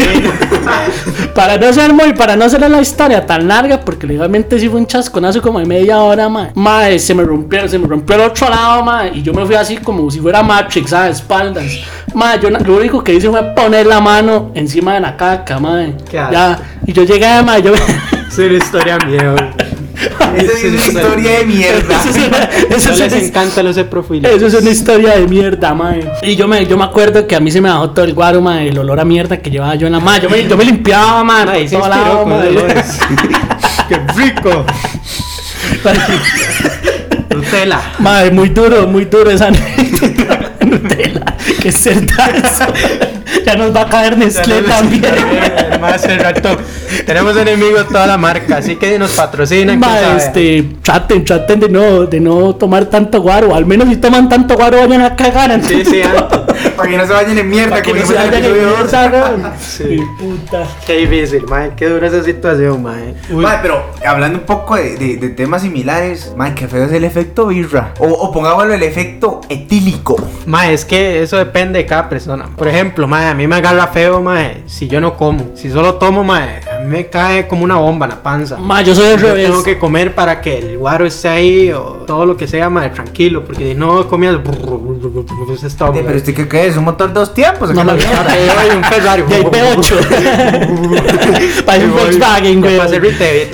para no ser muy, para no hacer la historia tan larga, porque legalmente sí fue un chasconazo como de media hora, mae. Mae, se me rompió, se me rompió el otro lado, mae, y yo me fui así como si fuera Matrix, ¿sabes? Espaldas. Mae, yo lo único que hice fue poner la mano encima de la caca, mae. Ya, y yo llegué, mae, yo... Es una historia mía. Esa es una historia de mierda. Eso es una- eso No es les encanta los profiles. Eso es una historia de mierda, mae. Y yo me, yo me acuerdo que a mí se me bajó todo el guaro, mae, el olor a mierda que llevaba yo en la mano. Yo me, yo me limpiaba, mae, todo inspiró lado, mae. olores. ¡Qué rico! Nutella. Mae, muy duro, muy duro esa Nutella. Qué cerdazo. Ya nos va a caer Nestlé también. Más hace rato. Tenemos enemigos toda la marca, así que nos patrocinan. sabe. este, traten, traten de no, de no tomar tanto guaro. Al menos si toman tanto guaro, vayan a cagar antes. Sí, sí, antes. Para que no se vayan en mierda, Para que no se el vayan en mierda. Sí. Mi puta. Qué difícil, mae. Qué dura esa situación, mae. Mae, pero hablando un poco de, de- de temas similares, mae, qué feo es el efecto birra. O, o pongámoslo el efecto etílico. Mae, es que eso depende de cada persona. Por ejemplo, mae, a mí me agarra feo, mae, si yo no como. Si solo tomo, mae, a mí me cae como una bomba en la panza. Mae, yo soy al Yo revés. tengo que comer para que el guaro esté ahí o todo lo que sea, mae, tranquilo. Porque si no comías. Estómago. Oye, pero usted qué, qué es, un motor de dos tiempos. ¿o No, no, es la no? Ay, un Ferrari. Y hay P8. Parece un Volkswagen, güey. Para hacer retail.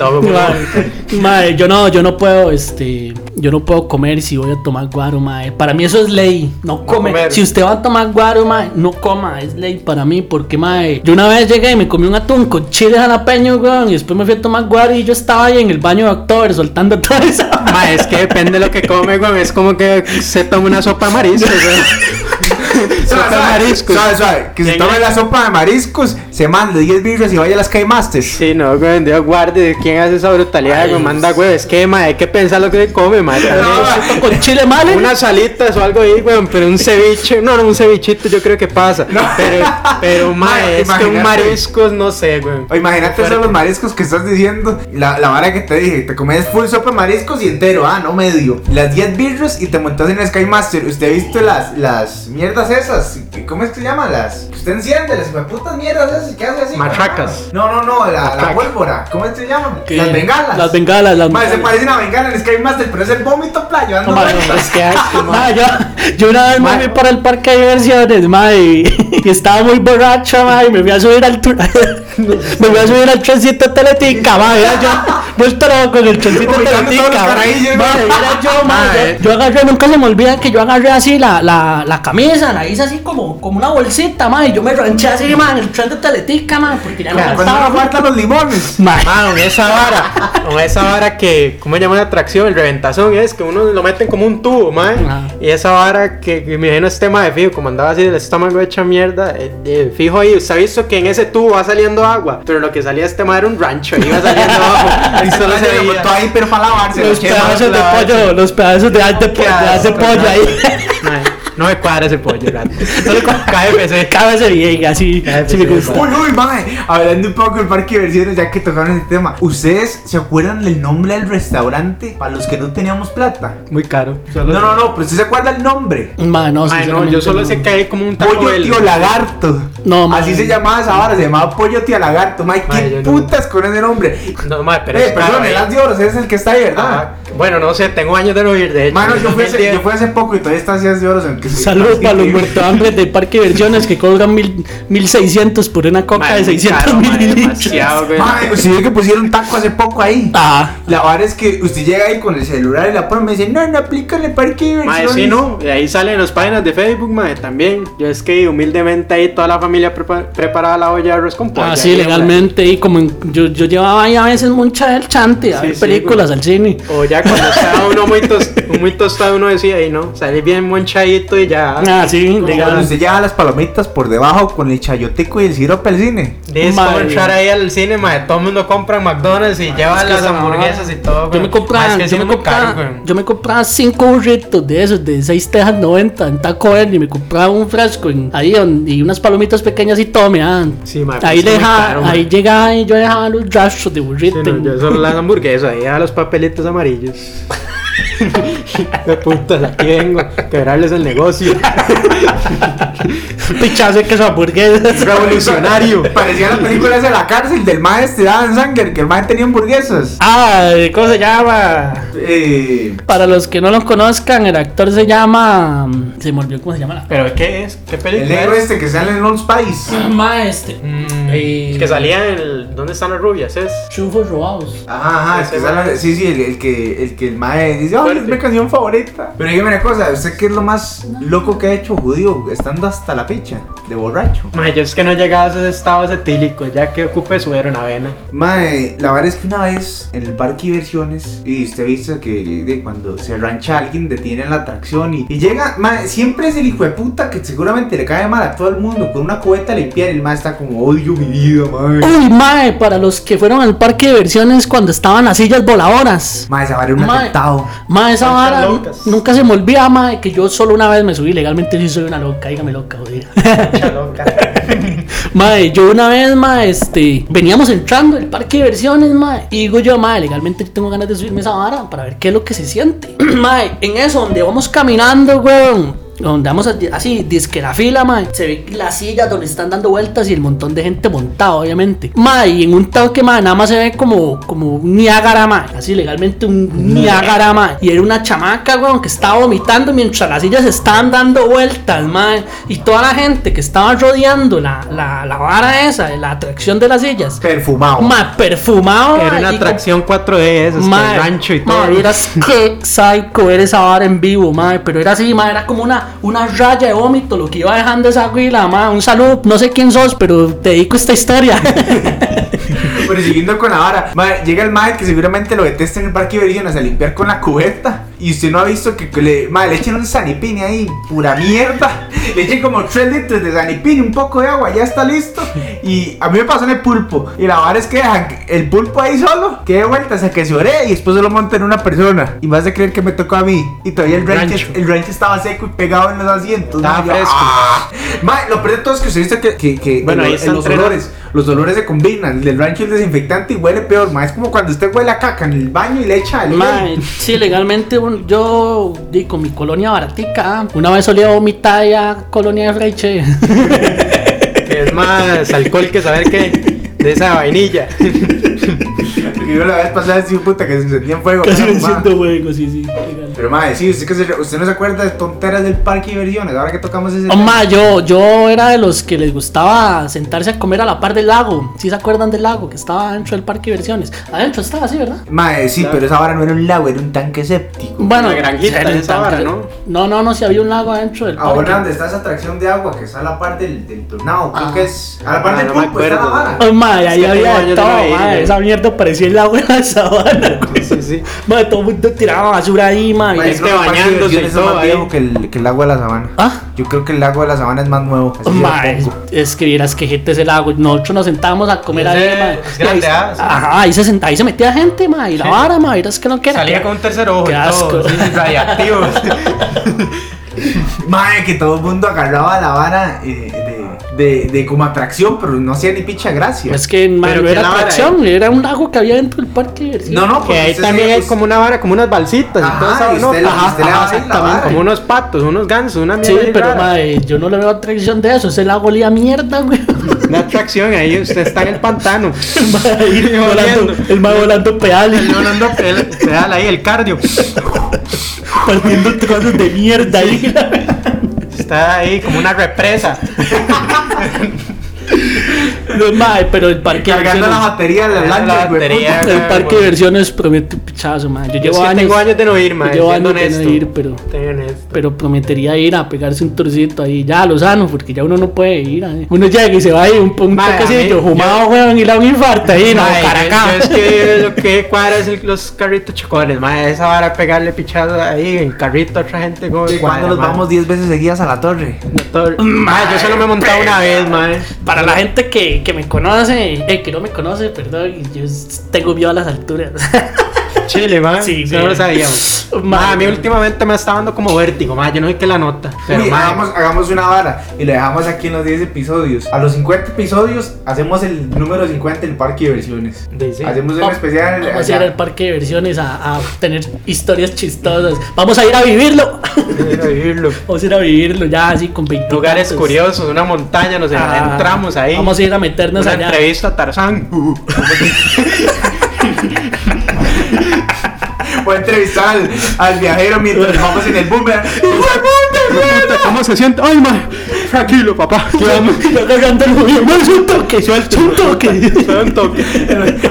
Mae, yo no, yo no puedo, este, yo no puedo comer si voy a tomar guaro, mae. Para mí eso es ley, no come. comer. Si usted va a tomar guaro, mae, no coma, es ley para mí, porque mae, yo una vez llegué y me comí un atún con chile jalapeño, weón, y después me fui a tomar guaro y yo estaba ahí en el baño de octubre soltando todo eso. Mae, es que depende de lo que come, güey. Es como que se toma una sopa de mariscos, güey. Sopa de mariscos. Suave, suave. Que se tome la sopa de mariscos, se mande 10 birras y vaya a las Caimasters. Sí, no, güey, Dios guarde. ¿Quién hace esa brutalidad? Me manda, güey. Es que, mae, hay que pensar lo que se come. Tal vez con chile mal. Unas salitas o algo ahí, güey, pero un ceviche, no, no, un cevichito yo creo que pasa. Pero, pero, mae, Mae, es que un mariscos, no sé, güey. O imagínate esos los mariscos que estás diciendo. La, la vara que te dije, te comes full sopa de mariscos y entero, ah, no medio. Las 10 birras y te montas en el Sky Master. ¿Usted ha visto las, las mierdas esas? ¿Cómo es que se llaman? Las. Usted enciende, las putas mierdas esas que hace así. Matracas. No, no, no, la, la pólvora. ¿Cómo es que se llaman? ¿Qué? Las bengalas. Las bengalas, las Mae, se bengalas. parece una bengala en Sky Master, pero es el vómito playo. dando No, vueltas. Es que asco, mae. Ma, yo, yo una vez me fui para el parque de diversiones, ma, y, y estaba muy borracho, ma, y me fui a subir al tu- me fui a subir al trencito Teletica, ma, era yo vuelto loco con el trencito Teletica, ma, carajillos, ma, ma. era yo, yo, yo agarré, nunca se me olvida que yo agarré así la, la, la camisa, la hice así como, como una bolsita, ma, y yo me ranché así, ma, en el tren de Teletica, ma, porque ya no Cuando faltaba, no faltan los limones. ma. Ah, con esa vara, con esa vara que, ¿cómo se llama la atracción? El reventazón es que uno lo meten como un tubo, mae. Ajá. Y esa vara que, que me imagino este tema de fijo, como andaba así del estómago hecha mierda, eh, eh, fijo ahí, usted ha visto que en ese tubo va saliendo agua, pero lo que salía este tema era un rancho, ahí iba saliendo agua, y solo se Se veía. montó ahí, pero para lavarse. Los pedazos de pollo, los pedazos de de arte asco, pollo mae. ahí. No me cuadra ese pollo, rato. No le cuadra KFC. Cábese bien, así, Cábese sí me gusta. Uy, uy, mae, hablando un poco del parque de diversiones, ya que tocaron ese tema, ¿ustedes se acuerdan del nombre del restaurante para los que no teníamos plata? Muy caro. No, no, no, pero usted se acuerda el nombre. Ma, no, Ay, no, yo solo no. sé que hay como un taco Pollo Bell. tío lagarto. No, mae. Así se llamaba esa vara, se llamaba pollo tío lagarto. Mae, Mae, ¿qué yo no- putas con ese nombre? No, mae, pero eh, es perdón, eh. el As de Oro, ese es el que está ahí, ¿verdad? Bueno, no sé, tengo años de no ir, de hecho. Mano, yo fui, hace, 2010. yo fui hace poco y todavía está así As de Oro. Saludos para los hambre del parque de diversiones que cobran mil, 1600 por una coca de muy 600 caro, mililitros. demasiado, güey. Mae, usted vio que pusieron taco hace poco ahí. Ah, La vara es que usted llega ahí con el celular y la pone y me dice, no, no aplícale parque de Mae, diversiones. sí, no, y ahí salen las páginas de Facebook, mae, también. Yo es que humildemente ahí toda la familia prepa- preparaba la olla de arroz con pollo. ah, sí, legalmente. Y como en- yo, yo llevaba ahí a veces mucha del chante a Sí, ver sí, películas al cine. O ya cuando estaba uno muy, tos- muy tostado, uno decía, ahí no, salí bien monchadito y ya. Ah, sí, legal. usted lleva las palomitas por debajo con el chayoteco y el sirope al cine. Es como Mae. entrar ahí al cine, mae, todo el mundo compra en McDonald's y lleva las esa hamburguesas y todo, Yo me compraba, yo, me compraba, yo me compraba cinco burritos de esos, de 6 tejas 90 en Taco Bell y me compraba un fresco en, ahí y unas palomitas pequeñas y todo me daban. Sí, ahí, pues, es muy deja- caro, mae. ahí llegaba y yo dejaba los rastros de Sí, burrito. no, yo solo las hamburguesas, ahí a los papelitos amarillos. this. De putas, aquí vengo. Quebrarles el negocio. Pichazo de queso hamburguesas. Revolucionario. Parecía las películas de la cárcel del maestro de Adam Sanger, que el maestro tenía hamburguesas. Ah, ¿cómo se llama? Eh, Para los que no lo conozcan, el actor se llama. Se me olvidó cómo se llama la. ¿Pero qué es? ¿Qué el película negro es? este que sale en Old Spice. Ma, este. Mm, Eh, que salía en el... ¿Dónde están las rubias? Es... Chufos robados. Ajá, ajá, el que sale, sí, sí, el, el que el que el mae dice, es mi canción favorita. Pero dígame una cosa, ¿usted qué es lo más loco que ha hecho judío estando hasta la picha de borracho? Mae, yo es que no he llegado a esos estados etílicos, ya que ocupe su una vena. Mae, la verdad es que una vez en el parque de diversiones, y usted ha visto que de cuando se rancha alguien detienen la atracción y, y llega, mae, siempre es el hijo de puta que seguramente le cae mal a todo el mundo con una cubeta limpiar y el mae está como, odio mi vida, mae. Uy, mae, para los que fueron al parque de diversiones cuando estaban las sillas voladoras. Mae, esa vara era un Mae. atentado. Mae, esa Conchas vara locas. nunca se me olvida, mae, que yo solo una vez me subí. Legalmente sí soy una loca, dígame loca, jodida. Mae, yo una vez, mae, este, veníamos entrando al parque de diversiones, mae, y digo yo, mae, legalmente tengo ganas de subirme esa vara para ver qué es lo que se siente. mae, en eso, donde vamos caminando, weón. Donde vamos así- así, disque la fila, mae. Se ve las sillas donde están dando vueltas y el montón de gente montada, obviamente. Mae, y en un toque, mae, nada más se ve como, como un Niágara, mae. Así legalmente un Niágara, mae. Y era una chamaca, weón, que estaba vomitando mientras las sillas estaban dando vueltas, mae. Y toda la gente que estaba rodeando la, la, la vara esa, la atracción de las sillas. Perfumado. Mae, perfumado. Era una y con- atracción 4D, esas que Mae, el rancho y todo. mae, vieras qué psycho ver esa vara en vivo, mae. Pero era así, mae, era como una, una raya de vómito lo que iba dejando esa huila, mae. Un saludo, no sé quién sos, pero te dedico esta historia. Pero siguiendo con la vara, llega el mae que seguramente lo detesta en el parque de diversiones a limpiar con la cubeta. Y usted no ha visto que, que le, mae, le echen un sanipini ahí, pura mierda. Le echen como 3 litros de sanipini, un poco de agua, ya está listo. Y a mí me pasó en el pulpo. Y la vara es que dejan el pulpo ahí solo, que de vueltas a que se ore y después se lo monta en una persona. Y vas a creer que me tocó a mí. Y todavía el ranch, el ranch estaba seco y pegado en los asientos. Estaba yo, fresco. ¡ah! Mae, lo peor de todo es que usted dice que, que, que Bueno, en ahí están los tres- olores. Los olores se combinan. El del rancho es desinfectante y huele peor. Ma. Es como cuando usted huele a caca en el baño y le echa el Mae, sí, legalmente un- yo di con mi colonia baratica. Una vez solía vomitar ya colonia de Freiche. Que es más alcohol que saber que de esa vainilla. Y yo la vez pasada decía puta que se encendía en fuego. Casi me siento juego, sí, sí. legal. Pero madre, sí, usted, que se- usted no se acuerda de tonteras del parque de diversiones. Ahora que tocamos ese. Oh, ma, yo, yo era de los que les gustaba sentarse a comer a la par del lago. ¿Sí se acuerdan del lago que estaba dentro del parque de diversiones? Adentro estaba así, ¿verdad? Mae, sí, pero esa vara no era un lago, era un tanque séptico. Bueno, Una granjita era un esa vara, ¿no? No, no, no, si había un lago adentro del parque. Ahora donde está esa atracción de agua que está a la par del, del tornado, creo Ah. que es. A la par Ah, del no me pulpo está la acuerdo. vara. Oh, ma, ahí había todo, no ir, ma, güey. Esa mierda parecía el la sabana, güey. Sí, sí. Ma, todo el mundo tiraba basura ahí, ma. y- Mae, este creo que el parque de bañándose y es todo más ahí. viejo que el, que el lago de la sabana. Ah. Yo creo que el lago de la sabana es más nuevo. así de es, poco. es que vieras que gente es el lago. Nosotros nos sentábamos a comer Ese ahí, ma. es y ahí- grande, ah, sí. Ajá, ahí se, senta- ahí se metía gente, ma. Y la vara, ma. Vieras que no que era. Salía con un tercer ojo Qué y asco. todo, sí, radiactivo. Mae, que todo el mundo agarraba la vara eh, de, de, como atracción, pero no hacía ni picha gracia. Es que ma, Pero no ¿qué era la atracción, era un lago que había dentro del parque. diversiones. no, no, Que porque ahí usted también hay como una vara, como unas balsitas y Ajá, todo eso, y ¿no? usted le- Ajá, usted le ajá, va a la como unos patos, unos gansos, una Sí, mierda ahí pero rara. ma, eh, yo no le veo atracción de eso. Ese lago olía mierda, güey. Una atracción, ahí usted está en el pantano. Ma, ahí volando, el ma volando pedales, El volando pedal, pedal ahí, el cardio. partiendo trozos de mierda ahí. Está ahí como una represa. No, ma, pero el parque de cargando la diversiones. batería de la Cargando lancha, la güey, batería. puta. El parque de diversiones promete un pichazo, ma. Yo Yo llevo es que años. tengo años de no ir, ma. yo llevo siendo años de no honesto. ir, pero. Honesto. Pero prometería ir a pegarse un torcito ahí, ya a Lozano, porque ya uno no puede ir. ahí. Uno llega y se va ahí un, un Mae, a toquecillo, mí- fumado, weón, y le da un infarto ahí, no, Mae, yo- es que lo que cuadra es el- los carritos chocones, mae, esa vara pegarle pichado ahí en carrito a otra gente como ¿Y cuando nos vamos 10 veces seguidas a la torre? Mae, yo solo me he montado una vez, mae. Para la gente que, que me conoce, eh, que no me conoce, perdón, yo s- tengo miedo a las alturas. Chile, man. Sí, Sí, man. no lo sabíamos. Ma, a mí últimamente me está dando como vértigo, ma. Yo no sé qué la nota. Pero, Uy, ma, hagamos, hagamos una vara y lo dejamos aquí en los 10 episodios. A los 50 episodios hacemos el número 50 del parque de diversiones. de- sí. Hacemos un Vamos- especial. Vamos a ir al parque de diversiones a, a tener historias chistosas. Vamos a ir a vivirlo. Ir a vivirlo. Vamos a ir a vivirlo ya así con 20 Lugares tantos. curiosos, una montaña, nos Ah, entramos ahí. Vamos a ir a meternos una allá. entrevista a Tarzán. A entrevistar al, viajero mientras vamos en el boomerang. ¿Cómo se siente? Ay, ma. Tranquilo, papá. Cargando el juguete. No, es un toque. Suelta un toque. un toque.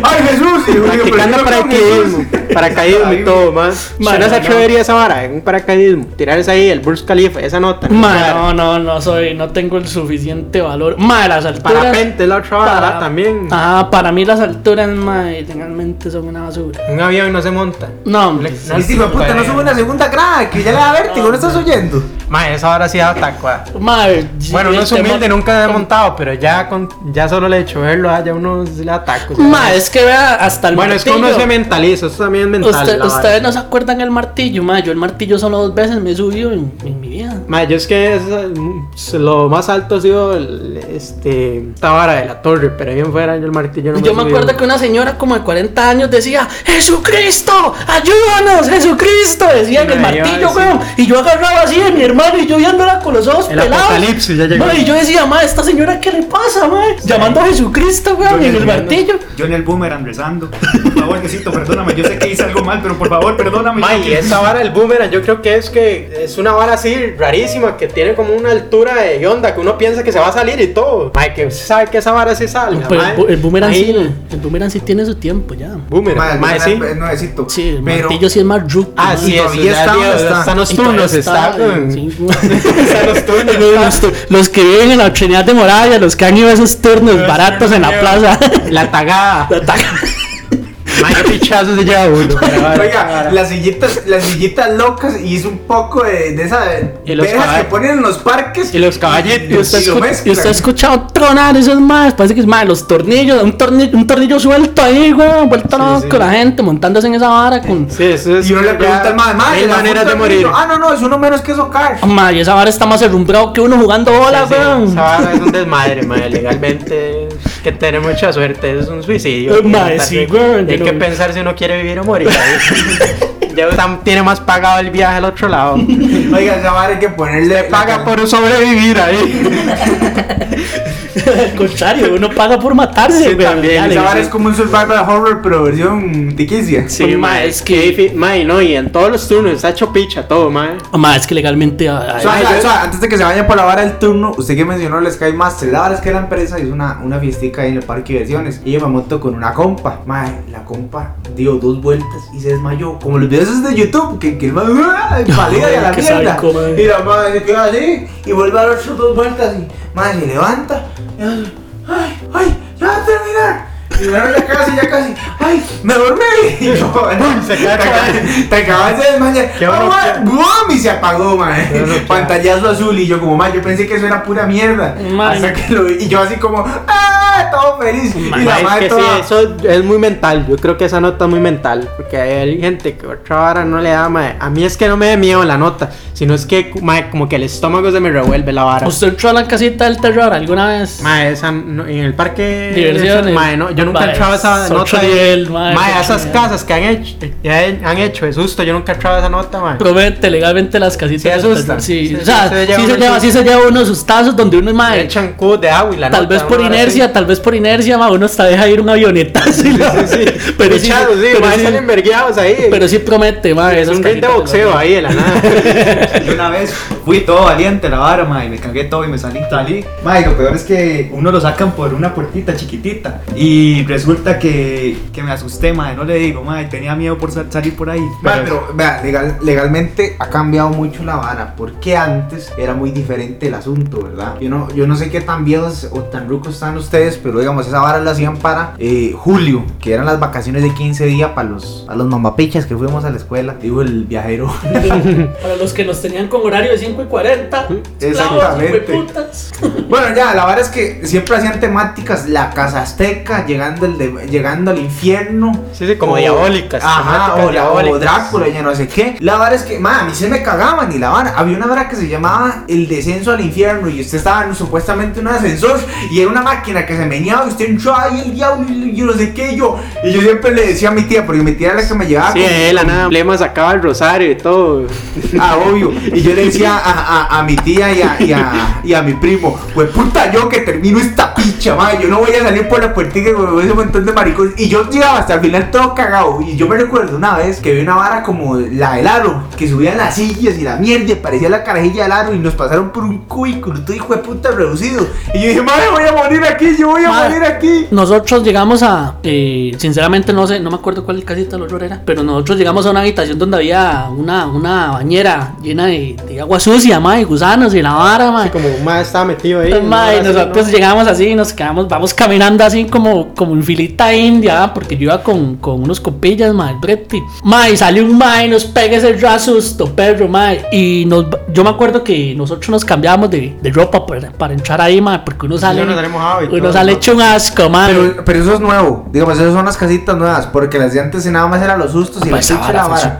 ¡Ay, Jesús! Practicando paracaidismo. Paracaidismo y todo, más. ¿Usted no se atrevería esa vara? Un paracaidismo. Tirarse ahí el Burj Khalifa, esa nota. Ma, no, no, no soy, no tengo el suficiente valor. Ma, las alturas. Parapente es la otra vara para- también. Ah, para mí las alturas, ma, realmente son una basura. Un avión no se monta. No, hombre. Y si me puta, no sube una segunda grada, que ya le da vértigo, ¿no estás oyendo? Ma, esa hora sí da tacua. Ma, sí, Bueno, uno es tema- humilde, nunca he montado, pero ya con ya solo le he hecho verlo, ah, ya uno se le ataca. Ma, es que vea, hasta el bueno, es que uno martillo. se mentaliza, eso también es mental. Usted- ustedes no se acuerdan el martillo, ma. Yo el martillo solo dos veces me he subido en, en mi vida. Ma, yo es que es, lo más alto ha sido el- este, esta vara de la torre, pero bien fuera yo el martillo no Yo me he subido. acuerdo que una señora como de 40 años decía, Jesucristo, ayúdanos, Jesucristo, decía en el Ma, yo martillo, weón. Y yo agarraba así a mi hermano y yo viéndola con los ojos El pelados. apocalipsis ya llegó. Ma, y yo decía, ma, esta señora, ¿qué le pasa, ma? Llamando a Jesucristo, weón, en el martillo. Yo en el boomerang rezando. Por favor, Diosito, perdóname. Yo sé que hice algo mal, pero por favor, perdóname. Ma, y esa vara del boomerang, yo creo que es que es una vara así rarísima que tiene como una altura de onda que uno piensa que se va a salir y todo. Ma, que usted sabe que esa vara se. Pero ma. el, el boomerang Ahí, sí, el boomerang sí tiene su tiempo ya. Boomerang, ma, sí. Es nuevecito. Sí, el Pero- martillo sí es más. Ah, sí, eso ya está está. están los Y todavía turnos, está. con- sí, Los turnos, los, está. los que viven en la Trinidad de Moravia, los que han ido a esos turnos Los baratos en la plaza. La tagada. La taca. Ma, qué pichazo se lleva uno. Oiga, las sillitas, las sillitas locas y es un poco de, de esa Y los verjas que ponen en los parques. Y los caballitos. Y usted, Y lo escu- mezclan. y usted ha escuchado tronar esos más, parece que es más los tornillos, un tornillo, un tornillo suelto ahí, güey, vuelto loco, la gente montándose en esa vara con. Sí, eso es. Y uno le pregunta al más, más, Hay maneras de morir. Ah, no, no, es uno menos que socar. Ma, y esa vara está más herrumbrado que uno jugando bola, Sí, sí, weón. esa vara es un desmadre, madre. Legalmente que tener mucha suerte. Es un suicidio. Eh, mae, sí, weón, Hay que no- pensar si uno quiere vivir o morir. ya está- tiene más pagado el viaje al otro lado. Oiga, esa vara hay que ponerle. Paga por sobrevivir ahí. Al contrario, uno paga por matarse, Sí, weón. también, Dale, Esa vara es como un survival horror, pero versión tiquicia. Sí, ma, es que. Mae, no, y en todos los turnos está hecho picha todo, mae. Ma, es que legalmente. ah, O sea, Ay, o sea, antes de que se vayan por la vara del turno, usted que mencionó el Sky Master, la vara es que la empresa hizo una, una fiestica ahí en el parque de diversiones y yo me monto con una compa. Mae, la compa dio dos vueltas y se desmayó. Como los videos esos de YouTube, que, que el mae, ¡ah! palida y a la mierda. Y la madre se queda así y vuelve a dar otras dos vueltas y mae se levanta y ay, ay, ya va a terminar. Y bueno, ya casi, ya casi. ¡Ay! ¡Me dormí! Y yo, Se te, acabas, te acabas de desmayar. Qué bueno ¡Ah, ¡Bum! Y se apagó, mae. Pantallazo azul. Y yo, como, mae, yo pensé que eso era pura mierda. Hasta que lo vi. Y yo, así como, ¡ah! Todo feliz. Y la Mae, es madre que sí, eso es muy mental. Yo creo que esa nota es muy mental. Porque hay gente que otra vara no le da, mae. A mí es que no me da miedo la nota. Sino es que, mae, como que el estómago se me revuelve la vara. ¿Usted entró a la casita del terror alguna vez? Mae, esa, no- en el parque Diversiones. Mae, no, yo nunca he Mae, entrado a esa es nota. nivel, mae, mae, es esas nivel. casas que han hecho, ya he- han hecho de susto, yo nunca he entrado a esa nota, mae. Promete legalmente las casitas. Sí asustan. Sí, Sí, o sea, sí, se sí lleva se uno lleva, sí se lleva uno sus tazos donde uno es mae. echan cubos de agua y la Tal nota, vez por inercia, así. tal vez por inercia, ma, uno hasta deja ir un avionetazo. Sí, sí, sí. Pero sí, sí, pero mae, sí- vergueados ahí. pero sí promete, ma, es un ring de boxeo ahí de la nada. Yo una vez fui todo valiente a la vara, ma, y me cagué todo y me salí, salí. Ma, y lo peor es que uno lo sacan por una puertita chiquitita. Y resulta que, que me asusté, ma, no le digo, ma, y tenía miedo por sal- salir por ahí. Mae, pero vea, legal- legalmente ha cambiado mucho la vara, porque antes era muy diferente el asunto, ¿verdad? Yo no, yo no sé qué tan viejos o tan rucos están ustedes, es, pero digamos, esa vara la hacían para eh, julio, que eran las vacaciones de 15 días para los, a los mamapichas que fuimos a la escuela. Digo, el viajero. Para los que nos tenían con horario de 5 y 40. Exactamente. Bueno, ya, la verdad es que siempre hacían temáticas, la casa azteca, llegando, el de- llegando al infierno. Sí, sí, como o- diabólicas, Ajá, o, la- o diabólicas. Drácula, ya no sé qué. La verdad es que, a mí se me cagaban y la vara. Había una vara que se llamaba el descenso al infierno y usted estaba en, supuestamente en un ascensor y era una máquina que se meneaba y usted entró ahí el diablo y yo no sé qué y yo. Y yo siempre le decía a mi tía, porque mi tía era la que me llevaba. Sí, con- la nada, Lema sacaba el rosario y todo. Ah, obvio. Y yo le decía a, a- a mi tía y a, y a- y a mi primo, pues puta yo que termino esta picha, madre. Yo no voy a salir por la puertica ese montón de maricos. Y yo llegaba hasta el final todo cagado. Y yo me recuerdo una vez que vi una vara como la del aro, que subían las sillas y la mierda, y parecía la carajilla del aro. Y nos pasaron por un cubículo, todo hijo de puta reducido. Y yo dije, madre, voy a morir aquí, yo voy a Madre. morir aquí. Nosotros llegamos a, eh, sinceramente no sé, no me acuerdo cuál casita del horror era, pero nosotros llegamos a una habitación donde había una, una bañera llena de, de agua sucia, ma, y gusanos y la vara, ma. Así como un más estaba metido ahí. Ma, y una hora así, nosotros ¿no? llegamos así, nos quedamos, vamos caminando así como, como en filita india, porque yo iba con, con unos copillas, ma, el Breti. Ma, y sale un ma y nos pega ese rasusto, perro, ma. Y nos, yo me acuerdo que nosotros nos cambiábamos de, de ropa para, para entrar ahí, ma, porque uno sale, uno sale mojado y uno sale ¿no? hecho un asco, ma. Pero, pero eso es nuevo. Digamos, esas son las casitas nuevas. Porque las de antes nada más eran los sustos y Pues la pinche la vara vara.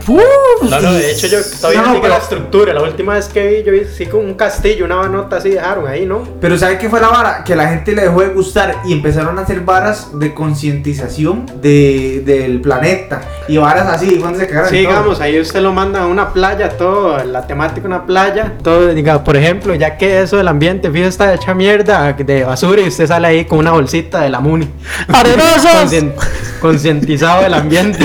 No, no, de hecho yo todavía No, no, pero- la estructura. La última vez que vi, yo vi sí como un castillo, una nota así dejaron ahí, ¿no? Pero ¿sabe qué fue la vara? Que la gente le dejó de gustar y empezaron a hacer varas de concientización de, del planeta. Y varas así, cuando se cagaron. Sí, en todo. digamos, ahí usted lo manda a una playa, todo, la temática una playa, todo, diga, por ejemplo, ya que eso del ambiente, fíjate, está hecha mierda de basura y usted sale ahí con una bolsita de la Muni. ¡Arenosos! Concientizado del ambiente.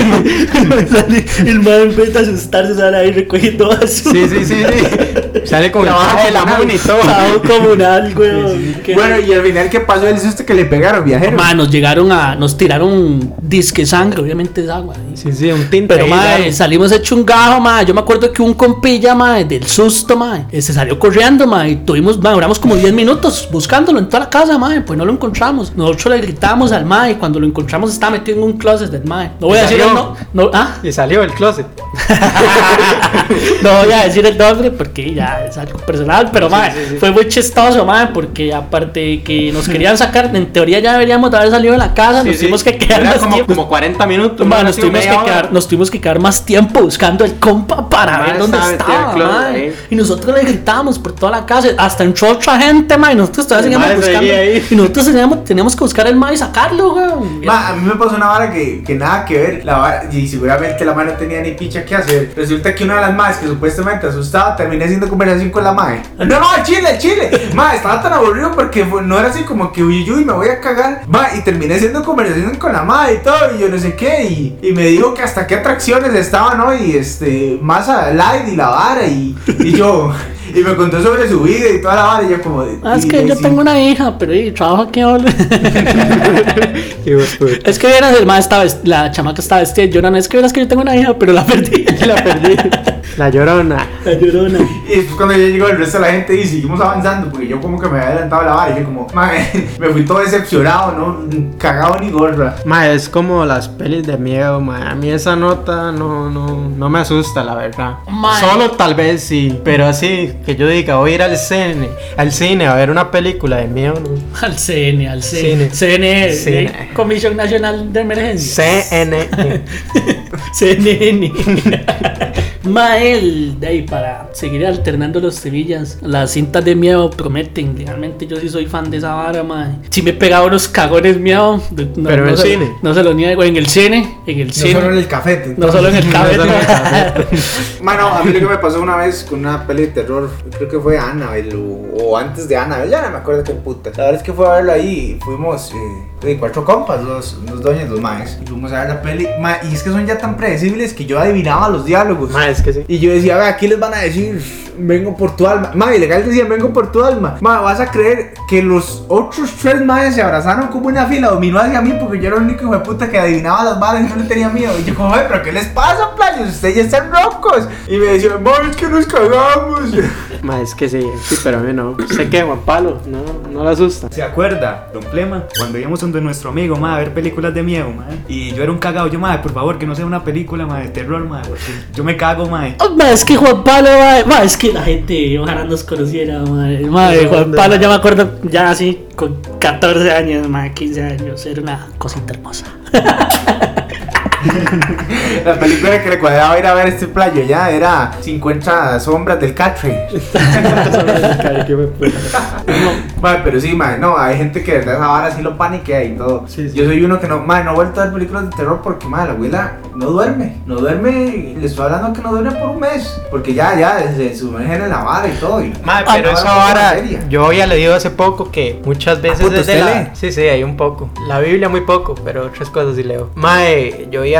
el man empieza a asustarse, sale ahí recogiendo basura. Sí, sí, sí, sí. Sale con el Trabajo traje de la. Muni y todo. Comunal, weón. Qué- Bueno, y al final, ¿qué pasó? El susto que le pegaron, viajero. Ma, nos llegaron a. Nos tiraron disque sangre, obviamente es agua. Sí, sí, un tinte. Pero, ahí, ma, claro. salimos hecho un gajo, ma. Yo me acuerdo que un compilla, ma, del susto, ma, eh, se salió corriendo, ma. Y tuvimos, ma, duramos como 10 minutos buscándolo en toda la casa, ma. Pues no lo encontramos. Nosotros le gritamos al ma. Y cuando lo encontramos, estaba metido en un closet del ma. No voy a ¿Y decir el no, no, ¿ah? Y salió del closet. no voy a decir el nombre porque ya es algo personal, pero ma, fue muy chistoso, ma, porque aparte de que nos querían sacar, en teoría ya deberíamos de haber salido de la casa, Sí, nos sí. tuvimos que quedar Era más como, tiempo. como 40 minutos. Nos, tuvimos que quedar, nos tuvimos que quedar más tiempo buscando el compa para ver dónde estaba. Y nosotros le gritábamos por toda la casa, hasta entró otra gente, ma, y nosotros todavía seguíamos buscando. Y nosotros teníamos, teníamos que buscar el ma y sacarlo, a mí me pasó una vara que, que nada que ver. La vara, y seguramente la madre no tenía ni picha que hacer. Resulta que una de las madres que supuestamente asustaba terminé haciendo conversación con la madre. No, no, chile, chile. Ma, estaba tan aburrido porque fue- no era así como que uy, uy, me voy a cagar. Ma, y terminé haciendo conversación con la madre y todo. Y yo no sé qué. Y, y me dijo que hasta qué atracciones estaban hoy. Este, más a light y la vara. Y, y yo. Y me contó sobre su vida y toda la vara. Y yo, como. Ah, es que yo sí. tengo una hija, pero y, trabajo aquí ahora. Es que vieras, el estaba, la chamaca estaba vestida llorando. Es que vieras que yo tengo una hija, pero la perdí. La perdí. La llorona. La llorona. Y después cuando ya llegó el resto de la gente y seguimos avanzando, porque yo como que me había adelantado la vara y yo como, me fui todo decepcionado, no cagado ni gorra. Ma, es como las pelis de miedo, ma. A mí esa nota no, no, no me asusta, la verdad. Ma. Solo tal vez sí, pero así que yo diga, voy a ir al cine, al cine a ver una película de miedo, no. Al CN, al CN. CN, Cine. eh, Comisión Nacional de Emergencia. CNN. CNN. Mael, de ahí para seguir alternando los semillas. Las cintas de miedo prometen. Realmente yo sí soy fan de esa vara, mae. Sí me he pegado unos cagones miedo. No, Pero no en se- cine. No se lo niego. En el cine. En el No cine. solo en el café. No solo en el cabello. solo en el café. Mano, a mí lo que me pasó una vez con una peli de terror, creo que fue Annabelle o, o antes de Annabelle, ya no me acuerdo qué puta. La verdad es que fue a verlo ahí y fuimos eh, de cuatro compas, dos, dos doñas, dos maes. Y fuimos a ver la peli. Ma, y es que son ya tan predecibles que yo adivinaba los diálogos. Ma, Y yo decía, "Ve, aquí les van a decir, vengo por tu alma. Ma, ilegal decían, vengo por tu alma. Ma, vas a creer que los otros tres maes se abrazaron como una fila, dominó hacia mí porque yo era el único hijo de puta que adivinaba las balas y no le tenía miedo. Y yo "Ay, pero ¿qué les pasa, playos? Ustedes ya están locos. Y me decían, ma, es que nos cagamos. Ma, es que sí, sí, pero a mí no. ¿Sé qué, Juan Pablo? No, no le asusta. ¿Se acuerda, don Plema? Cuando íbamos donde nuestro amigo, ma, a ver películas de miedo, ma. Y yo era un cagado. Yo, ma, por favor, que no sea una película, ma, de terror, ma. Porque yo me cago, ma. Oh, ma, es que Juan Pablo, ma, ma, es que la gente ojalá nos conociera, ma, ma, Juan Pablo, ya me acuerdo, ya así con 14 años, ma, 15 años, era una cosita hermosa. La película que le cuadraba ir a ver este playo ya era 50 sombras del Catray. Mae, pero sí, mae, no, hay gente que de verdad esa vara sí lo paniquea y todo. Sí, sí. Yo soy uno que no, mae, no he vuelto a ver películas de terror porque, mae, la abuela no duerme. No duerme, y le estoy hablando que no duerme por un mes. Porque ya, ya, se sumergen en la vara y todo. Y, Madre, Ay, pero no, esa no, vara, yo había leído hace poco que muchas veces puta, desde ¿usted la... lee? Sí, sí, hay un poco. La Biblia muy poco, pero otras cosas sí leo. Mae, yo había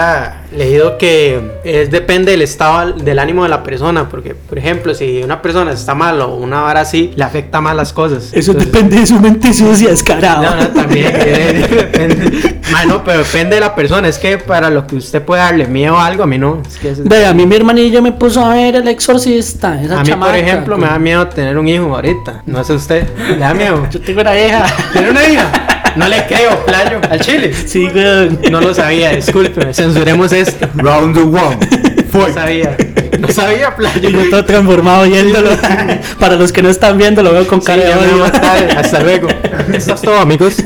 leído que es depende del estado del ánimo de la persona, porque por ejemplo, si una persona está mal o una vara así, le afecta más las cosas. Eso Entonces- depende de su mente sucia, descarado. No, no, también. eh, depende. Pero depende de la persona. Es que para lo que usted puede darle miedo a algo, a mí no. Es que es- Ve, a mí mi hermanilla me puso a ver el exorcista, esa a mí, chamaca. por ejemplo, me da miedo tener un hijo ahorita. No sé usted. ¿Le da miedo? Yo tengo una hija. ¿Tiene una hija? No le creo, playo. ¿Al chile? Sí, weón. No lo sabía, disculpe. Censuremos esto. Round one. No sabía. No sabía, playo. Yo todo transformado viéndolo. Para los que no están viendo, lo veo con Sí, cara de odio. Hasta luego. Esto es todo, amigos.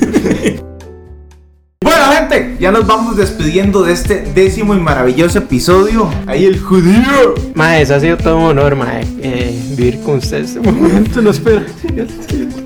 Bueno, gente, ya nos vamos despidiendo de este décimo y maravilloso episodio. Ahí el judío. Mae, eso ha sido todo un honor, mae. eh, vivir con usted este momento. No espero.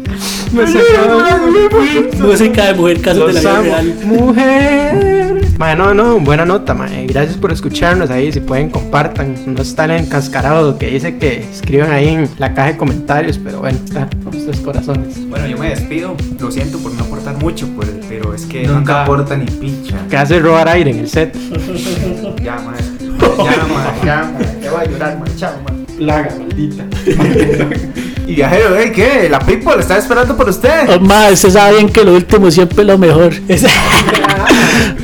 Música de mujer, casos de la Los vida amo. real. Mujer. Mae, no, no, buena nota, mae. Gracias por escucharnos ahí. Si pueden, compartan. No están encascarados que dice que escriban ahí en la caja de comentarios. Pero bueno, está con ustedes corazones. Bueno, yo me despido. Lo siento por no aportar mucho, pues, pero es que Nunca nunca. aporta ni picha. Que hace robar aire en el set. Ya, madre. Ya, madre. Ya, madre. Ya voy a llorar, madre. Chao, madre. Plaga, maldita. Y viajero, ¿eh? ¿Qué? La people está esperando por usted. Oh, ma, usted sabe bien que lo último siempre es lo mejor. Es-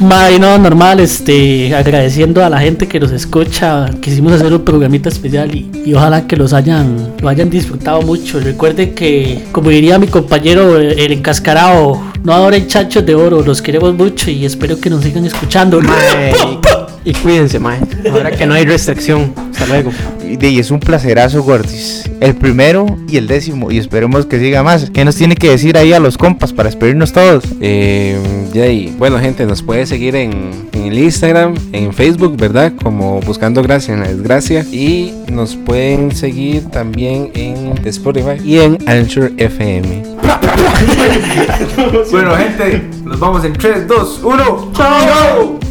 Ma, y no, normal, este, agradeciendo a la gente que nos escucha. Quisimos hacer un programita especial y, y ojalá que los hayan, lo hayan disfrutado mucho. Recuerden que, como diría mi compañero, eh, el encascarado, no adoren chachos de oro, los queremos mucho y espero que nos sigan escuchando. Mae, y, cuídense, mae. Ahora que no hay restricción. Hasta luego. Y es un placerazo, Gordis. El primero y el décimo. Y esperemos que siga más. ¿Qué nos tiene que decir ahí a los compas para despedirnos todos? Eh, ahí. Bueno, gente, nos puede seguir en, en el Instagram, en Facebook, ¿verdad? Como Buscando Gracia en la Desgracia. Y nos pueden seguir también en Spotify y en Anchor FM. Bueno, gente, nos vamos en 3, 2, 1. ¡Chao!